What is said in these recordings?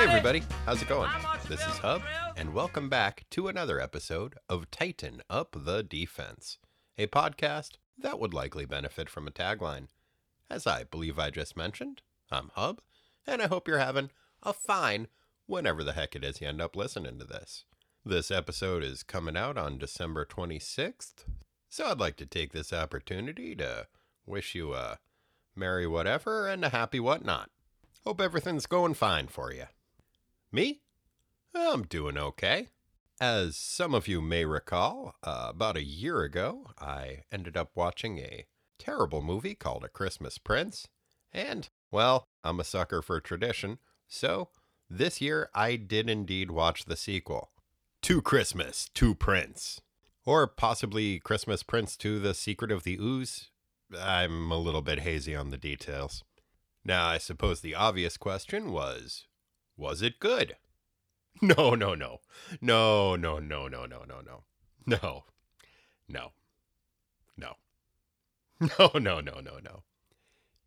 Hey everybody, how's it going? This is Hub, and welcome back to another episode of Tighten Up the Defense, a podcast that would likely benefit from a tagline. As I believe I just mentioned, I'm Hub, and I hope you're having a fine whenever the heck it is you end up listening to this. This episode is coming out on December 26th, so I'd like to take this opportunity to wish you a merry whatever and a happy whatnot. Hope everything's going fine for you. Me? I'm doing okay. As some of you may recall, uh, about a year ago, I ended up watching a terrible movie called A Christmas Prince. And, well, I'm a sucker for tradition, so this year I did indeed watch the sequel To Christmas, To Prince. Or possibly Christmas Prince to The Secret of the Ooze. I'm a little bit hazy on the details. Now, I suppose the obvious question was was it good? No, no, no. No, no, no, no, no, no, no. No. No. No. No, no, no, no, no.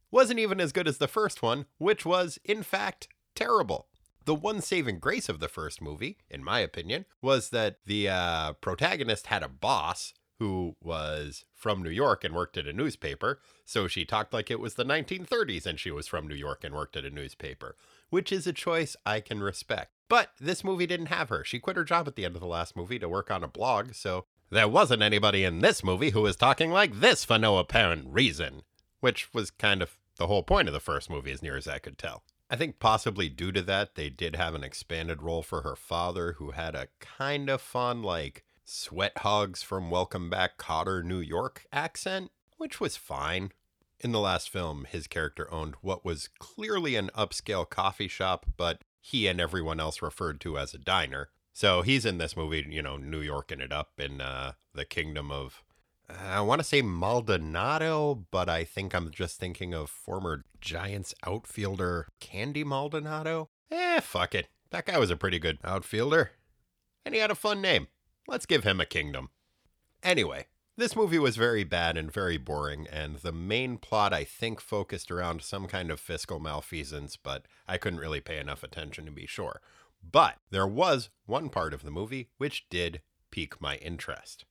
Wasn't even as good as the first one, which was, in fact, terrible. The one saving grace of the first movie, in my opinion, was that the uh, protagonist had a boss who was from New York and worked at a newspaper. So she talked like it was the 1930s and she was from New York and worked at a newspaper, which is a choice I can respect. But this movie didn't have her. She quit her job at the end of the last movie to work on a blog, so there wasn't anybody in this movie who was talking like this for no apparent reason, which was kind of the whole point of the first movie, as near as I could tell. I think possibly due to that, they did have an expanded role for her father, who had a kind of fun, like, sweat hogs from Welcome Back Kotter, New York accent, which was fine. In the last film, his character owned what was clearly an upscale coffee shop, but he and everyone else referred to as a diner. So he's in this movie, you know, New Yorking it up in uh, the kingdom of, I want to say Maldonado, but I think I'm just thinking of former Giants outfielder Candy Maldonado. Eh, fuck it. That guy was a pretty good outfielder. And he had a fun name. Let's give him a kingdom. Anyway, this movie was very bad and very boring, and the main plot, I think, focused around some kind of fiscal malfeasance, but I couldn't really pay enough attention to be sure. But there was one part of the movie which did pique my interest.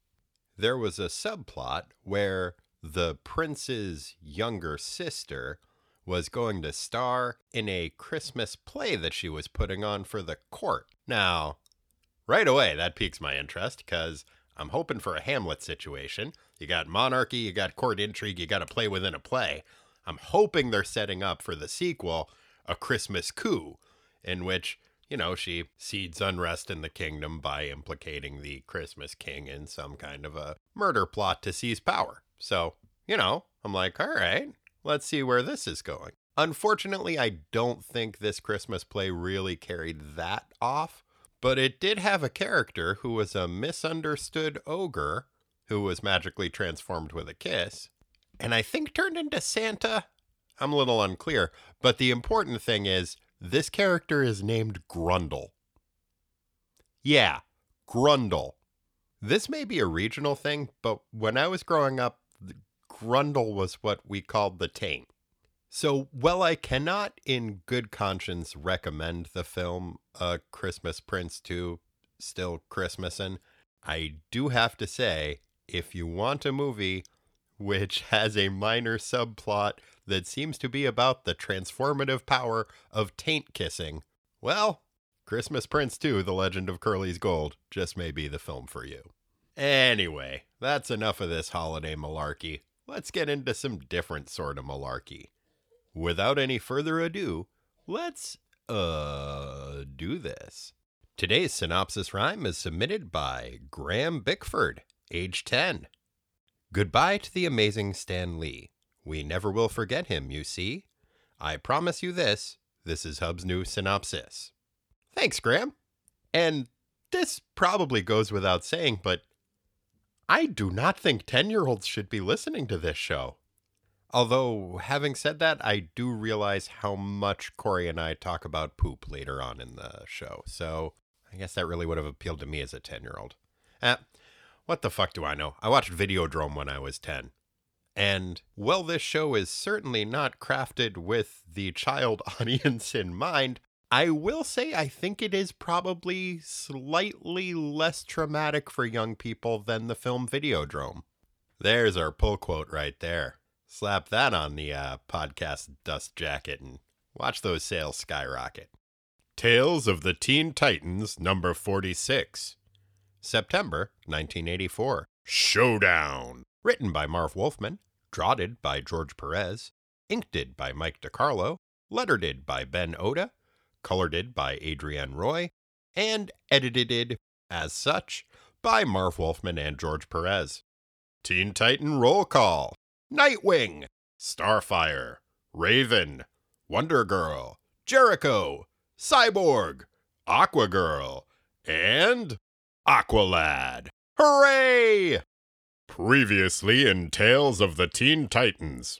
There was a subplot where the prince's younger sister was going to star in a Christmas play that she was putting on for the court. Now, right away, that piques my interest because I'm hoping for a Hamlet situation. You got monarchy, you got court intrigue, you got to play within a play. I'm hoping they're setting up for the sequel a Christmas coup, in which, you know, she seeds unrest in the kingdom by implicating the Christmas king in some kind of a murder plot to seize power. So, you know, I'm like, all right, let's see where this is going. Unfortunately, I don't think this Christmas play really carried that off but it did have a character who was a misunderstood ogre who was magically transformed with a kiss, and I think turned into Santa. I'm a little unclear, but the important thing is this character is named Grundle. Yeah, Grundle. This may be a regional thing, but when I was growing up, Grundle was what we called the taint. So, while I cannot in good conscience recommend the film A Christmas Prince 2, still Christmasin', I do have to say, if you want a movie which has a minor subplot that seems to be about the transformative power of taint kissing, well, Christmas Prince 2, The Legend of Curly's Gold, just may be the film for you. Anyway, that's enough of this holiday malarkey. Let's get into some different sort of malarkey without any further ado, let's, uh, do this. Today's synopsis rhyme is submitted by Graham Bickford, age 10. Goodbye to the amazing Stan Lee. We never will forget him, you see. I promise you this this is Hub's new synopsis. Thanks, Graham. And this probably goes without saying, but I do not think 10 year olds should be listening to this show. Although, having said that, I do realize how much Corey and I talk about poop later on in the show. So I guess that really would have appealed to me as a 10 year old. Eh, what the fuck do I know? I watched Videodrome when I was 10. And while this show is certainly not crafted with the child audience in mind, I will say I think it is probably slightly less traumatic for young people than the film Videodrome. There's our pull quote right there. Slap that on the uh, podcast dust jacket and watch those sales skyrocket. Tales of the Teen Titans, number 46. September 1984. Showdown! Written by Marv Wolfman, draughted by George Perez, inked by Mike DeCarlo, lettered by Ben Oda, colored by Adrienne Roy, and edited as such by Marv Wolfman and George Perez. Teen Titan Roll Call Nightwing, Starfire, Raven, Wonder Girl, Jericho, Cyborg, Aquagirl, and Aqualad. Hooray! Previously in Tales of the Teen Titans.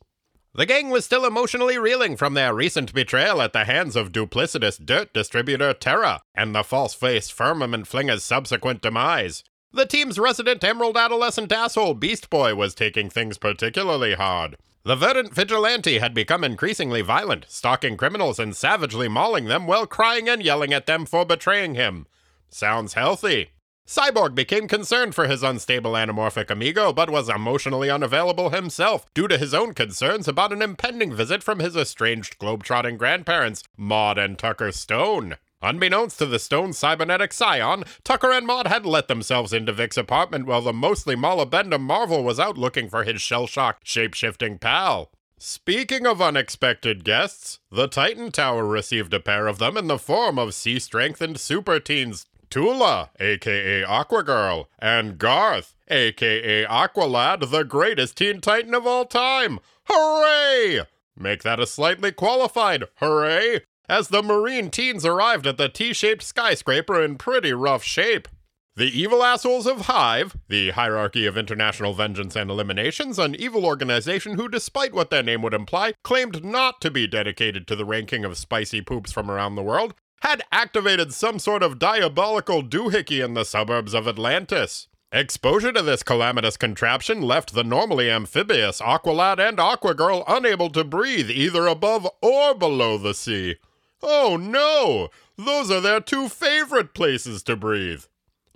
The gang was still emotionally reeling from their recent betrayal at the hands of duplicitous dirt distributor Terra and the false faced firmament flinger's subsequent demise. The team's resident emerald adolescent asshole Beast Boy was taking things particularly hard. The verdant vigilante had become increasingly violent, stalking criminals and savagely mauling them while crying and yelling at them for betraying him. Sounds healthy. Cyborg became concerned for his unstable anamorphic amigo, but was emotionally unavailable himself due to his own concerns about an impending visit from his estranged globetrotting grandparents, Maud and Tucker Stone. Unbeknownst to the Stone cybernetic scion, Tucker and Maud had let themselves into Vic's apartment while the mostly Malabenda Marvel was out looking for his shell-shocked, shape-shifting pal. Speaking of unexpected guests, the Titan Tower received a pair of them in the form of sea-strengthened super teens Tula, aka Aquagirl, and Garth, aka Aqualad, the greatest Teen Titan of all time. Hooray! Make that a slightly qualified hooray, as the Marine teens arrived at the T shaped skyscraper in pretty rough shape. The evil assholes of Hive, the hierarchy of international vengeance and eliminations, an evil organization who, despite what their name would imply, claimed not to be dedicated to the ranking of spicy poops from around the world, had activated some sort of diabolical doohickey in the suburbs of Atlantis. Exposure to this calamitous contraption left the normally amphibious Aqualad and Aquagirl unable to breathe either above or below the sea. Oh no! Those are their two favorite places to breathe.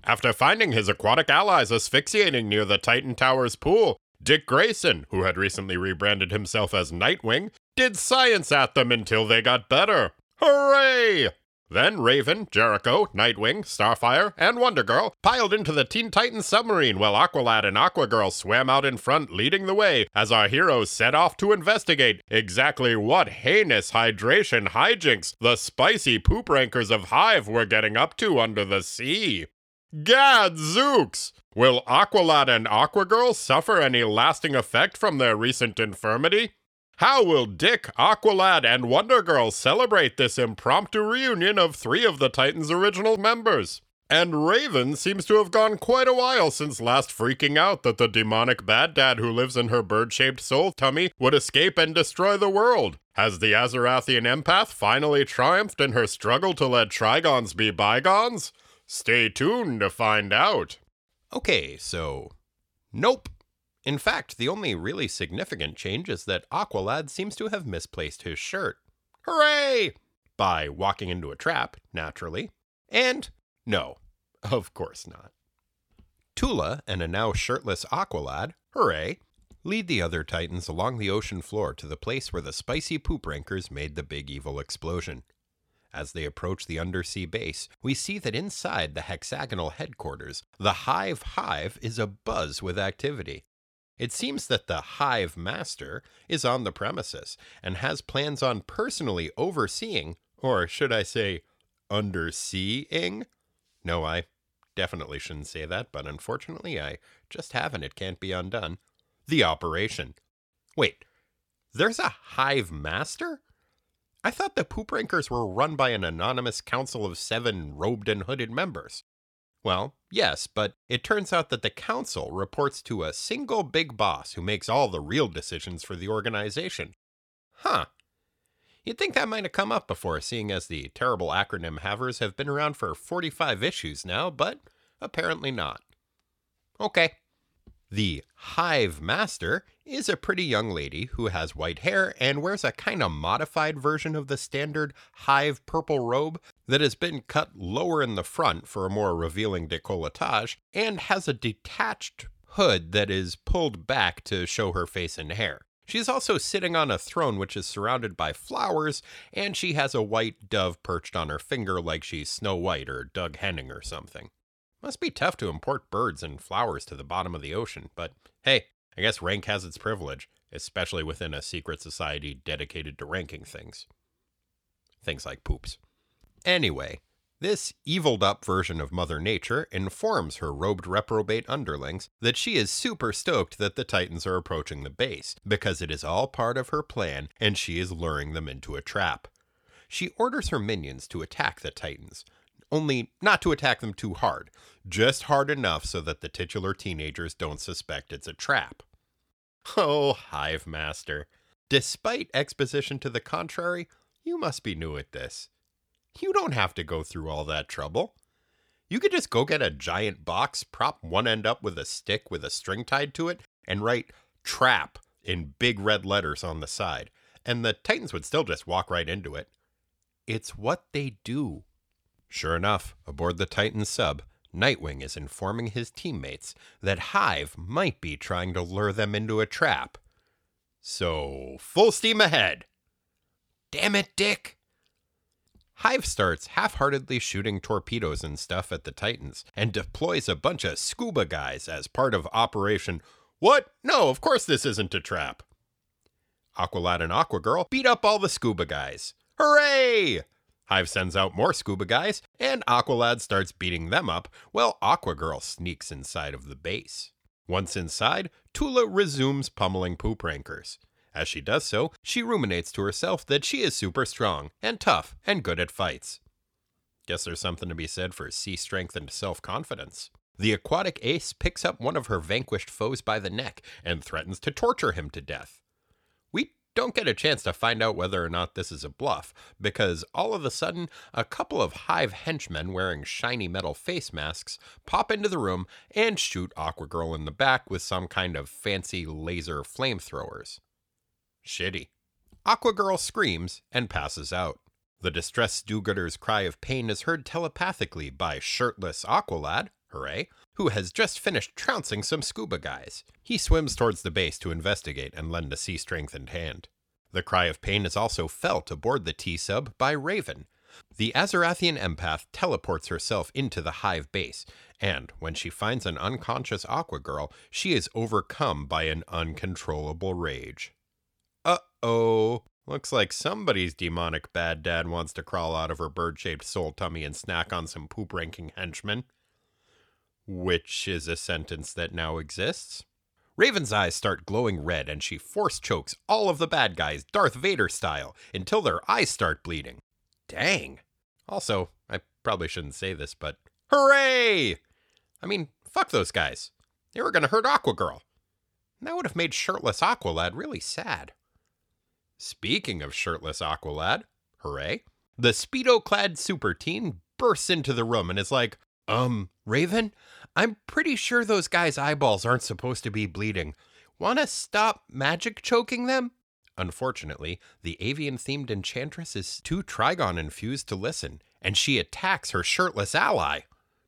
After finding his aquatic allies asphyxiating near the Titan Tower's pool, Dick Grayson, who had recently rebranded himself as Nightwing, did science at them until they got better. Hooray! Then Raven, Jericho, Nightwing, Starfire, and Wonder Girl piled into the Teen Titans submarine while Aqualad and Aquagirl swam out in front, leading the way as our heroes set off to investigate exactly what heinous hydration hijinks the spicy poop rankers of Hive were getting up to under the sea. Gadzooks! Will Aqualad and Aquagirl suffer any lasting effect from their recent infirmity? How will Dick, Aqualad, and Wonder Girl celebrate this impromptu reunion of three of the Titans' original members? And Raven seems to have gone quite a while since last freaking out that the demonic bad dad who lives in her bird shaped soul tummy would escape and destroy the world. Has the Azarathian empath finally triumphed in her struggle to let Trigons be bygones? Stay tuned to find out. Okay, so. Nope. In fact, the only really significant change is that Aqualad seems to have misplaced his shirt. Hooray! By walking into a trap, naturally. And no, of course not. Tula and a now shirtless Aqualad, hooray, lead the other Titans along the ocean floor to the place where the spicy poop rankers made the big evil explosion. As they approach the undersea base, we see that inside the hexagonal headquarters, the Hive Hive is abuzz with activity. It seems that the Hive Master is on the premises and has plans on personally overseeing, or should I say, underseeing? No, I definitely shouldn't say that, but unfortunately I just haven't. It can't be undone. The operation. Wait, there's a Hive Master? I thought the Poop Rankers were run by an anonymous council of seven robed and hooded members. Well, yes, but it turns out that the council reports to a single big boss who makes all the real decisions for the organization. Huh. You'd think that might have come up before, seeing as the terrible acronym havers have been around for 45 issues now, but apparently not. Okay. The Hive Master is a pretty young lady who has white hair and wears a kind of modified version of the standard Hive purple robe that has been cut lower in the front for a more revealing decolletage and has a detached hood that is pulled back to show her face and hair. She's also sitting on a throne which is surrounded by flowers, and she has a white dove perched on her finger like she's Snow White or Doug Henning or something. Must be tough to import birds and flowers to the bottom of the ocean, but hey, I guess rank has its privilege, especially within a secret society dedicated to ranking things. Things like poops. Anyway, this eviled up version of Mother Nature informs her robed reprobate underlings that she is super stoked that the Titans are approaching the base, because it is all part of her plan and she is luring them into a trap. She orders her minions to attack the Titans, only not to attack them too hard, just hard enough so that the titular teenagers don't suspect it's a trap. Oh, Hive Master. Despite exposition to the contrary, you must be new at this. You don't have to go through all that trouble. You could just go get a giant box, prop one end up with a stick with a string tied to it, and write trap in big red letters on the side, and the Titans would still just walk right into it. It's what they do. Sure enough, aboard the Titan sub, Nightwing is informing his teammates that Hive might be trying to lure them into a trap. So, full steam ahead. Damn it, Dick! Hive starts half heartedly shooting torpedoes and stuff at the Titans and deploys a bunch of scuba guys as part of Operation What? No, of course this isn't a trap. Aqualad and Aquagirl beat up all the scuba guys. Hooray! Hive sends out more scuba guys, and Aqualad starts beating them up while Aquagirl sneaks inside of the base. Once inside, Tula resumes pummeling poop rankers. As she does so, she ruminates to herself that she is super strong and tough and good at fights. Guess there's something to be said for sea strength and self confidence. The aquatic ace picks up one of her vanquished foes by the neck and threatens to torture him to death don't get a chance to find out whether or not this is a bluff, because all of a sudden, a couple of Hive henchmen wearing shiny metal face masks pop into the room and shoot Aquagirl in the back with some kind of fancy laser flamethrowers. Shitty. Aquagirl screams and passes out. The distressed do gooder's cry of pain is heard telepathically by shirtless Aqualad, hooray, who has just finished trouncing some scuba guys. He swims towards the base to investigate and lend a sea strengthened hand. The cry of pain is also felt aboard the T sub by Raven. The Azarathian empath teleports herself into the hive base, and when she finds an unconscious Aqua Girl, she is overcome by an uncontrollable rage. Uh oh. Looks like somebody's demonic bad dad wants to crawl out of her bird shaped soul tummy and snack on some poop ranking henchmen which is a sentence that now exists. Raven's eyes start glowing red and she force chokes all of the bad guys Darth Vader style until their eyes start bleeding. Dang. Also, I probably shouldn't say this, but hooray! I mean, fuck those guys. They were gonna hurt Aquagirl. That would have made shirtless Aqualad really sad. Speaking of shirtless Aqualad, hooray, the Speedo clad super teen bursts into the room and is like, um, Raven, I'm pretty sure those guys' eyeballs aren't supposed to be bleeding. Wanna stop magic choking them? Unfortunately, the avian themed enchantress is too Trigon infused to listen, and she attacks her shirtless ally.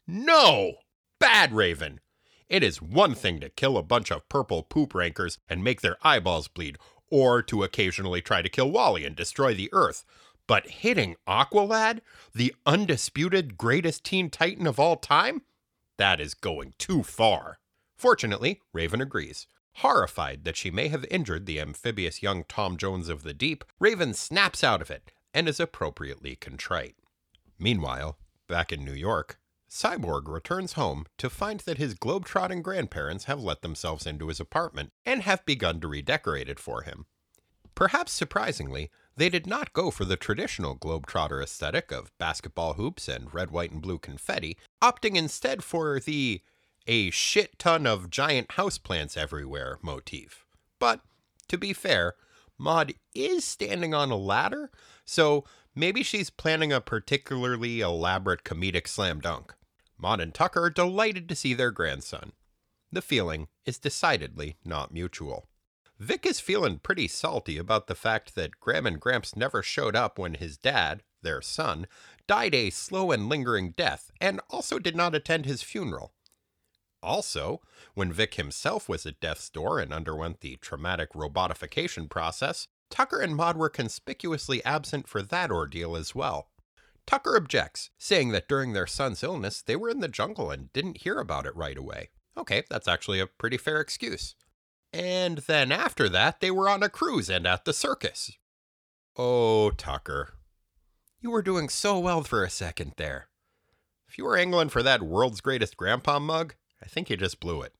No! Bad Raven! It is one thing to kill a bunch of purple poop rankers and make their eyeballs bleed, or to occasionally try to kill Wally and destroy the Earth. But hitting Aqualad, the undisputed greatest teen titan of all time? That is going too far. Fortunately, Raven agrees. Horrified that she may have injured the amphibious young Tom Jones of the deep, Raven snaps out of it and is appropriately contrite. Meanwhile, back in New York, Cyborg returns home to find that his globe-trotting grandparents have let themselves into his apartment and have begun to redecorate it for him. Perhaps surprisingly, they did not go for the traditional Globetrotter aesthetic of basketball hoops and red, white, and blue confetti, opting instead for the a shit ton of giant houseplants everywhere motif. But to be fair, Maud is standing on a ladder, so maybe she's planning a particularly elaborate comedic slam dunk. Maud and Tucker are delighted to see their grandson. The feeling is decidedly not mutual. Vic is feeling pretty salty about the fact that Gram and Gramps never showed up when his dad, their son, died a slow and lingering death and also did not attend his funeral. Also, when Vic himself was at death's door and underwent the traumatic robotification process, Tucker and Maud were conspicuously absent for that ordeal as well. Tucker objects, saying that during their son's illness, they were in the jungle and didn't hear about it right away. Okay, that's actually a pretty fair excuse. And then after that, they were on a cruise and at the circus. Oh, Tucker. You were doing so well for a second there. If you were angling for that world's greatest grandpa mug, I think you just blew it.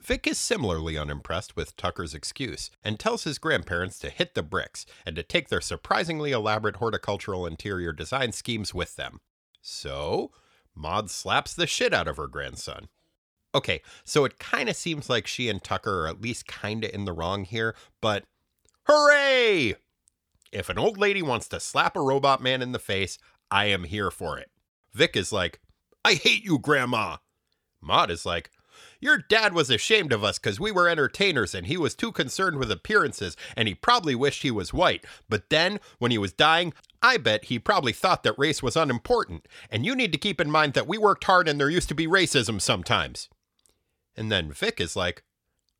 Vic is similarly unimpressed with Tucker's excuse and tells his grandparents to hit the bricks and to take their surprisingly elaborate horticultural interior design schemes with them. So, Maud slaps the shit out of her grandson. Okay, so it kind of seems like she and Tucker are at least kind of in the wrong here, but hooray! If an old lady wants to slap a robot man in the face, I am here for it. Vic is like, I hate you, Grandma. Maud is like, Your dad was ashamed of us because we were entertainers and he was too concerned with appearances and he probably wished he was white. But then, when he was dying, I bet he probably thought that race was unimportant. And you need to keep in mind that we worked hard and there used to be racism sometimes. And then Vic is like,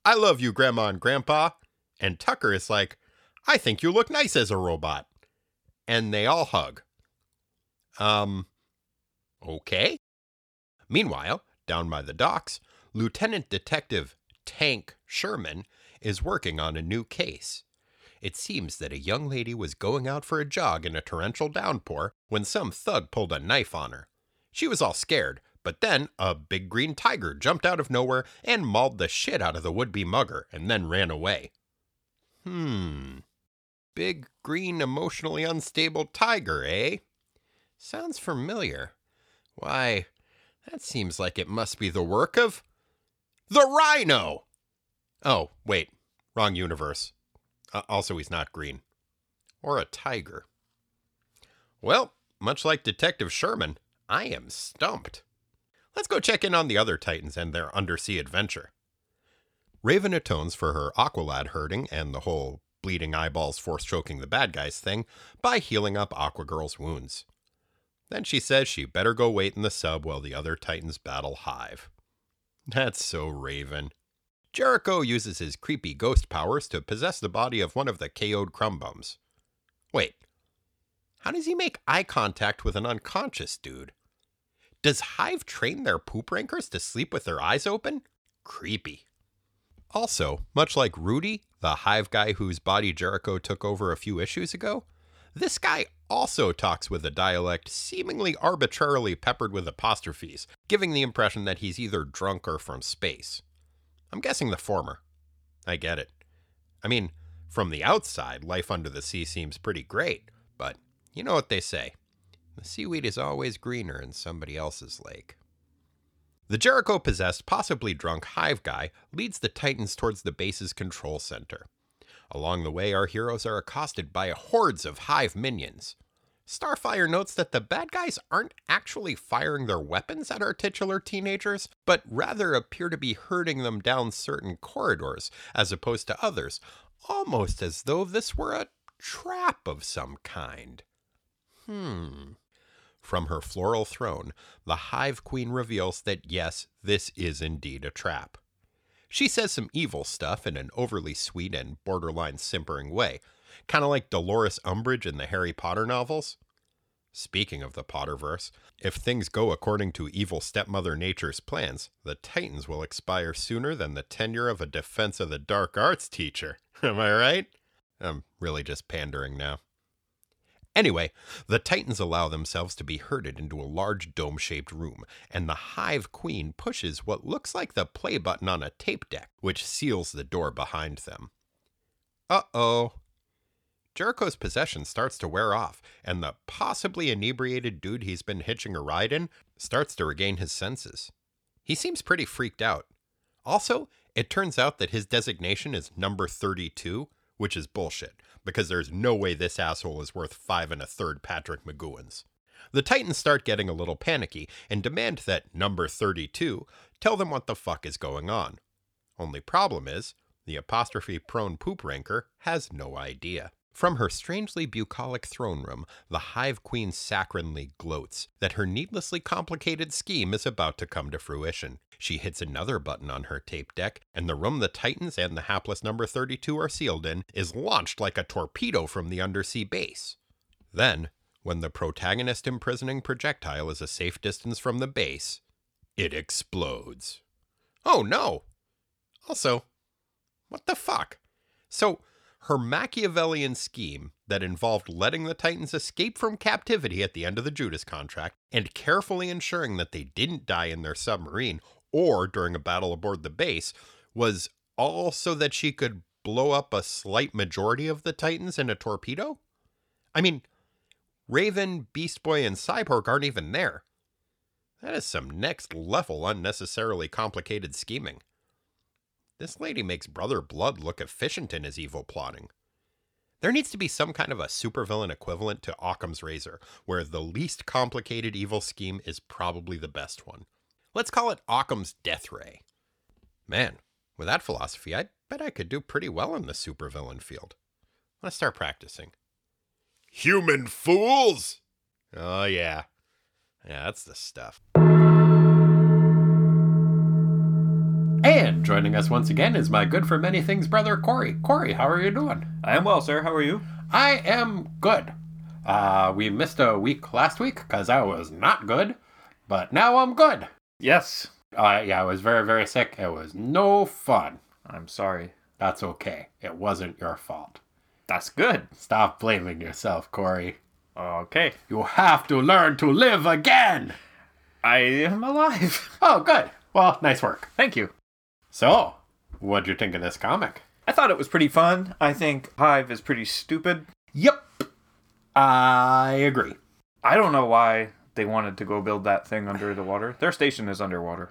I love you, Grandma and Grandpa. And Tucker is like, I think you look nice as a robot. And they all hug. Um, okay. Meanwhile, down by the docks, Lieutenant Detective Tank Sherman is working on a new case. It seems that a young lady was going out for a jog in a torrential downpour when some thug pulled a knife on her. She was all scared, but then a big green tiger jumped out of nowhere and mauled the shit out of the would be mugger and then ran away. Hmm. Big green emotionally unstable tiger, eh? Sounds familiar. Why, that seems like it must be the work of. The Rhino! Oh, wait. Wrong universe. Uh, also, he's not green. Or a tiger. Well, much like Detective Sherman, I am stumped. Let's go check in on the other Titans and their undersea adventure. Raven atones for her Aqualad hurting and the whole bleeding eyeballs force choking the bad guys thing by healing up Aquagirl's wounds. Then she says she better go wait in the sub while the other Titans battle Hive. That's so Raven. Jericho uses his creepy ghost powers to possess the body of one of the KO'd Crumbums. Wait, how does he make eye contact with an unconscious dude? Does Hive train their poop rankers to sleep with their eyes open? Creepy. Also, much like Rudy, the Hive guy whose body Jericho took over a few issues ago, this guy also talks with a dialect seemingly arbitrarily peppered with apostrophes, giving the impression that he's either drunk or from space. I'm guessing the former. I get it. I mean, from the outside, life under the sea seems pretty great, but you know what they say the seaweed is always greener in somebody else's lake. The Jericho possessed, possibly drunk Hive guy leads the Titans towards the base's control center. Along the way, our heroes are accosted by hordes of Hive minions. Starfire notes that the bad guys aren't actually firing their weapons at our titular teenagers, but rather appear to be herding them down certain corridors as opposed to others, almost as though this were a trap of some kind. Hmm. From her floral throne, the Hive Queen reveals that yes, this is indeed a trap. She says some evil stuff in an overly sweet and borderline simpering way, kind of like Dolores Umbridge in the Harry Potter novels. Speaking of the Potterverse, if things go according to evil stepmother Nature's plans, the Titans will expire sooner than the tenure of a Defense of the Dark Arts teacher. Am I right? I'm really just pandering now. Anyway, the Titans allow themselves to be herded into a large dome shaped room, and the Hive Queen pushes what looks like the play button on a tape deck, which seals the door behind them. Uh oh. Jericho's possession starts to wear off, and the possibly inebriated dude he's been hitching a ride in starts to regain his senses. He seems pretty freaked out. Also, it turns out that his designation is number 32, which is bullshit because there's no way this asshole is worth five and a third Patrick McGoohan's. The Titans start getting a little panicky and demand that number 32 tell them what the fuck is going on. Only problem is, the apostrophe prone poop ranker has no idea. From her strangely bucolic throne room, the Hive Queen saccharinely gloats that her needlessly complicated scheme is about to come to fruition. She hits another button on her tape deck, and the room the Titans and the hapless number 32 are sealed in is launched like a torpedo from the undersea base. Then, when the protagonist imprisoning projectile is a safe distance from the base, it explodes. Oh no! Also, what the fuck? So, her Machiavellian scheme that involved letting the Titans escape from captivity at the end of the Judas contract and carefully ensuring that they didn't die in their submarine or during a battle aboard the base was all so that she could blow up a slight majority of the Titans in a torpedo? I mean, Raven, Beast Boy, and Cyborg aren't even there. That is some next level unnecessarily complicated scheming. This lady makes Brother Blood look efficient in his evil plotting. There needs to be some kind of a supervillain equivalent to Occam's razor, where the least complicated evil scheme is probably the best one. Let's call it Occam's death ray. Man, with that philosophy, I bet I could do pretty well in the supervillain field. Let's start practicing. Human fools! Oh, yeah. Yeah, that's the stuff. And joining us once again is my good for many things brother Corey. Corey, how are you doing? I am well, sir. How are you? I am good. Uh, we missed a week last week because I was not good, but now I'm good. Yes. Uh, yeah, I was very, very sick. It was no fun. I'm sorry. That's okay. It wasn't your fault. That's good. Stop blaming yourself, Corey. Okay. You have to learn to live again. I am alive. Oh, good. Well, nice work. Thank you. So, what'd you think of this comic? I thought it was pretty fun. I think Hive is pretty stupid. Yep. I agree. I don't know why they wanted to go build that thing under the water. Their station is underwater.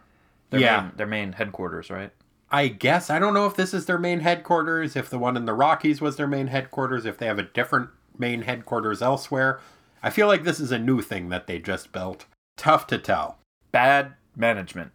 Their Yeah. Main, their main headquarters, right? I guess I don't know if this is their main headquarters, if the one in the Rockies was their main headquarters, if they have a different main headquarters elsewhere. I feel like this is a new thing that they just built. Tough to tell. Bad management.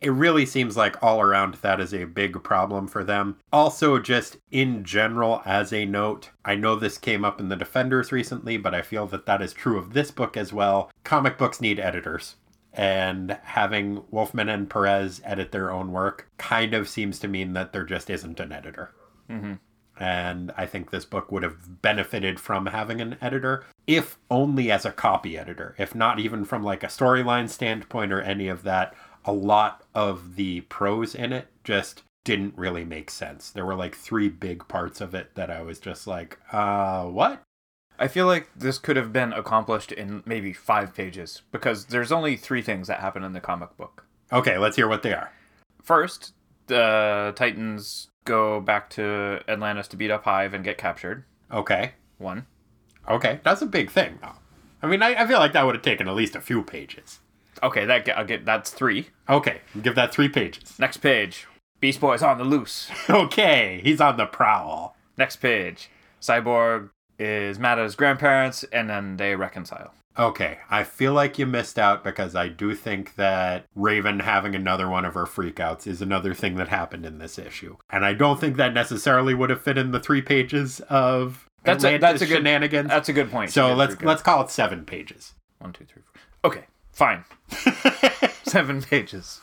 It really seems like all around that is a big problem for them. Also, just in general, as a note, I know this came up in the Defenders recently, but I feel that that is true of this book as well. Comic books need editors. And having Wolfman and Perez edit their own work kind of seems to mean that there just isn't an editor. Mm-hmm. And I think this book would have benefited from having an editor, if only as a copy editor, if not even from like a storyline standpoint or any of that. A lot of the prose in it just didn't really make sense. There were like three big parts of it that I was just like, uh, what? I feel like this could have been accomplished in maybe five pages because there's only three things that happen in the comic book. Okay, let's hear what they are. First, the Titans go back to Atlantis to beat up Hive and get captured. Okay. One. Okay. That's a big thing, though. I mean, I, I feel like that would have taken at least a few pages. Okay, that I'll get that's three. Okay, give that three pages. Next page. Beast Boy's on the loose. Okay, he's on the prowl. Next page. Cyborg is mad at his grandparents and then they reconcile. Okay, I feel like you missed out because I do think that Raven having another one of her freakouts is another thing that happened in this issue. And I don't think that necessarily would have fit in the three pages of That's a, Atlantis that's a good shenanigans. That's a good point. so let's let's call it seven pages. one, two, three, four. Okay, fine. Seven pages.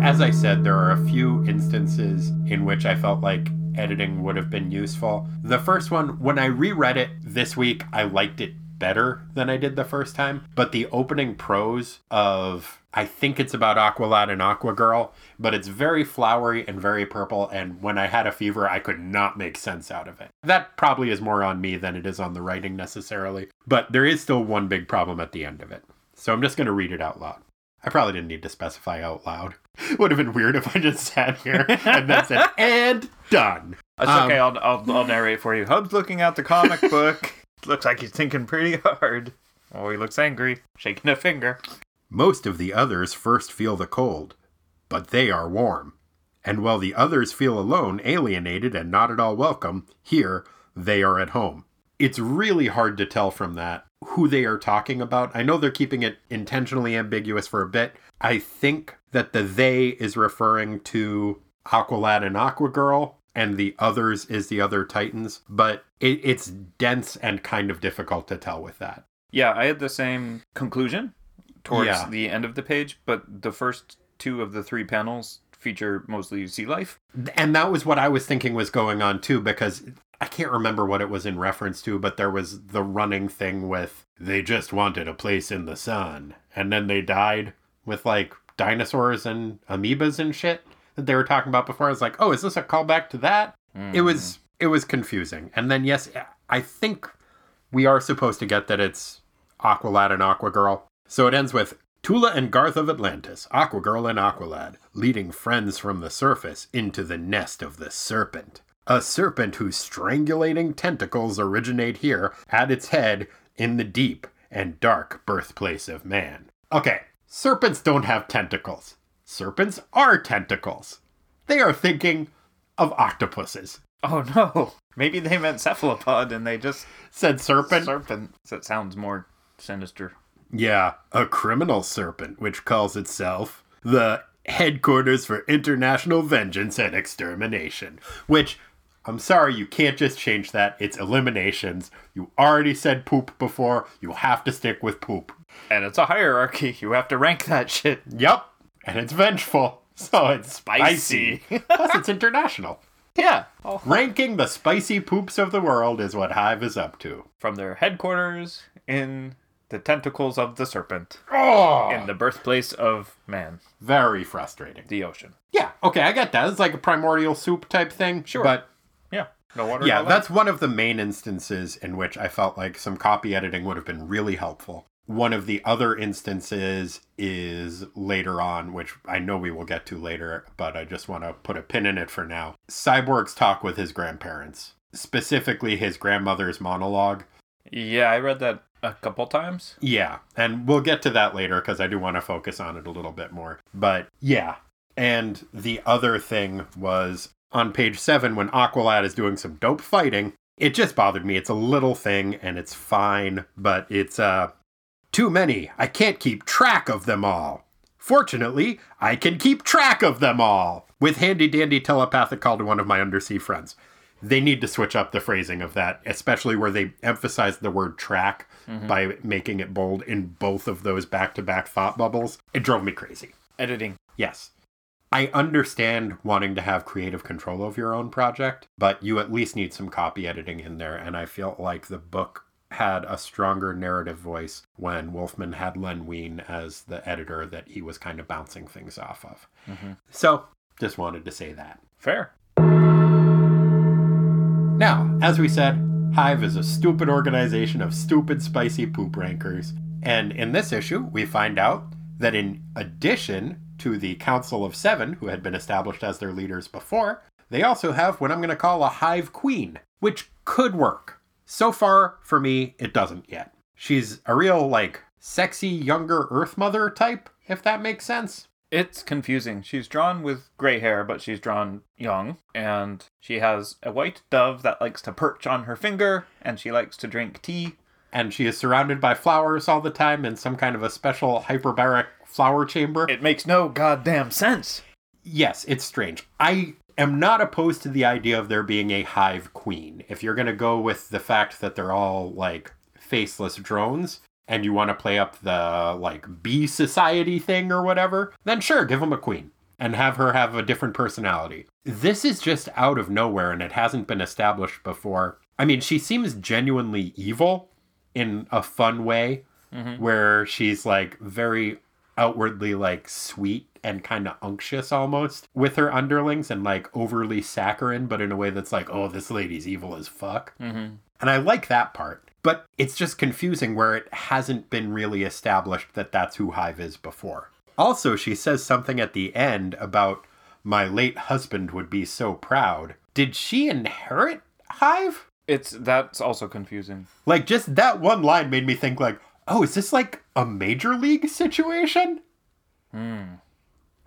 As I said, there are a few instances in which I felt like editing would have been useful. The first one, when I reread it this week, I liked it better than I did the first time. But the opening prose of, I think it's about Aqualad and Aquagirl, but it's very flowery and very purple. And when I had a fever, I could not make sense out of it. That probably is more on me than it is on the writing necessarily. But there is still one big problem at the end of it. So I'm just going to read it out loud. I probably didn't need to specify out loud. Would have been weird if I just sat here and then said, and done. That's Um, okay. I'll, I'll I'll narrate for you. Hub's looking at the comic book. Looks like he's thinking pretty hard. Oh, he looks angry, shaking a finger. Most of the others first feel the cold, but they are warm. And while the others feel alone, alienated, and not at all welcome, here they are at home. It's really hard to tell from that who they are talking about. I know they're keeping it intentionally ambiguous for a bit. I think that the they is referring to Aqualad and Aquagirl, and the others is the other Titans, but it, it's dense and kind of difficult to tell with that. Yeah, I had the same conclusion towards Yeah. the end of the page, but the first two of the three panels feature mostly sea life. And that was what I was thinking was going on too, because I can't remember what it was in reference to, but there was the running thing with they just wanted a place in the sun, and then they died with like dinosaurs and amoebas and shit that they were talking about before. I was like, oh, is this a callback to that? It was hmm. It was confusing. And then yes, I think we are supposed to get that it's Aqualad and Aquagirl. So it ends with Tula and Garth of Atlantis, Aquagirl and Aqualad, leading friends from the surface into the nest of the serpent. A serpent whose strangulating tentacles originate here at its head in the deep and dark birthplace of man. Okay, serpents don't have tentacles. Serpents are tentacles. They are thinking of octopuses. Oh no! Maybe they meant cephalopod and they just Said serpent. serpent. That sounds more sinister. Yeah, a criminal serpent which calls itself the Headquarters for International Vengeance and Extermination. Which, I'm sorry, you can't just change that. It's eliminations. You already said poop before. You have to stick with poop. And it's a hierarchy. You have to rank that shit. Yep. And it's vengeful. So it's Spicy. spicy. Plus, it's international. Yeah. Oh. Ranking the spicy poops of the world is what Hive is up to. From their headquarters in the tentacles of the serpent, Oh, in the birthplace of man, very frustrating. the ocean. Yeah, okay, I get that. It's like a primordial soup type thing. Sure. But Yeah. No water. yeah, no that's one of the main instances in which I felt like some copy editing would have been really helpful. One of the other instances is later on, which I know we will get to later, but I just want to put a pin in it for now. Cyborg's talk with his grandparents, specifically his grandmother's monologue. Yeah, I read that a couple times. Yeah, and we'll get to that later because I do want to focus on it a little bit more. But yeah, and the other thing was on page seven when Aqualad is doing some dope fighting. It just bothered me. It's a little thing and it's fine, but it's uh too many. I can't keep track of them all. Fortunately, I can keep track of them all. With handy dandy telepathic call to one of my undersea friends. They need to switch up the phrasing of that, especially where they emphasize the word track mm-hmm. by making it bold in both of those back to back thought bubbles. It drove me crazy. Editing. Yes. I understand wanting to have creative control of your own project, but you at least need some copy editing in there. And I feel like the book had a stronger narrative voice when Wolfman had Len Wein as the editor that he was kind of bouncing things off of. Mm-hmm. So, just wanted to say that. Fair. Now, as we said, Hive is a stupid organization of stupid, spicy poop rankers. And in this issue, we find out that in addition to the Council of Seven, who had been established as their leaders before, they also have what I'm going to call a Hive Queen, which could work. So far, for me, it doesn't yet. She's a real, like, sexy younger Earth Mother type, if that makes sense. It's confusing. She's drawn with gray hair, but she's drawn young, and she has a white dove that likes to perch on her finger, and she likes to drink tea. And she is surrounded by flowers all the time in some kind of a special hyperbaric flower chamber. It makes no goddamn sense. yes, it's strange. I am not opposed to the idea of there being a hive queen. If you're going to go with the fact that they're all like faceless drones and you want to play up the like bee society thing or whatever, then sure, give them a queen and have her have a different personality. This is just out of nowhere and it hasn't been established before. I mean, she seems genuinely evil in a fun way mm-hmm. where she's like very outwardly like sweet and kind of unctuous almost with her underlings and like overly saccharine, but in a way that's like, oh, this lady's evil as fuck. Mm-hmm. And I like that part. But it's just confusing where it hasn't been really established that that's who Hive is before. Also, she says something at the end about my late husband would be so proud. Did she inherit Hive? It's that's also confusing. Like just that one line made me think like, oh, is this like a major league situation? Hmm.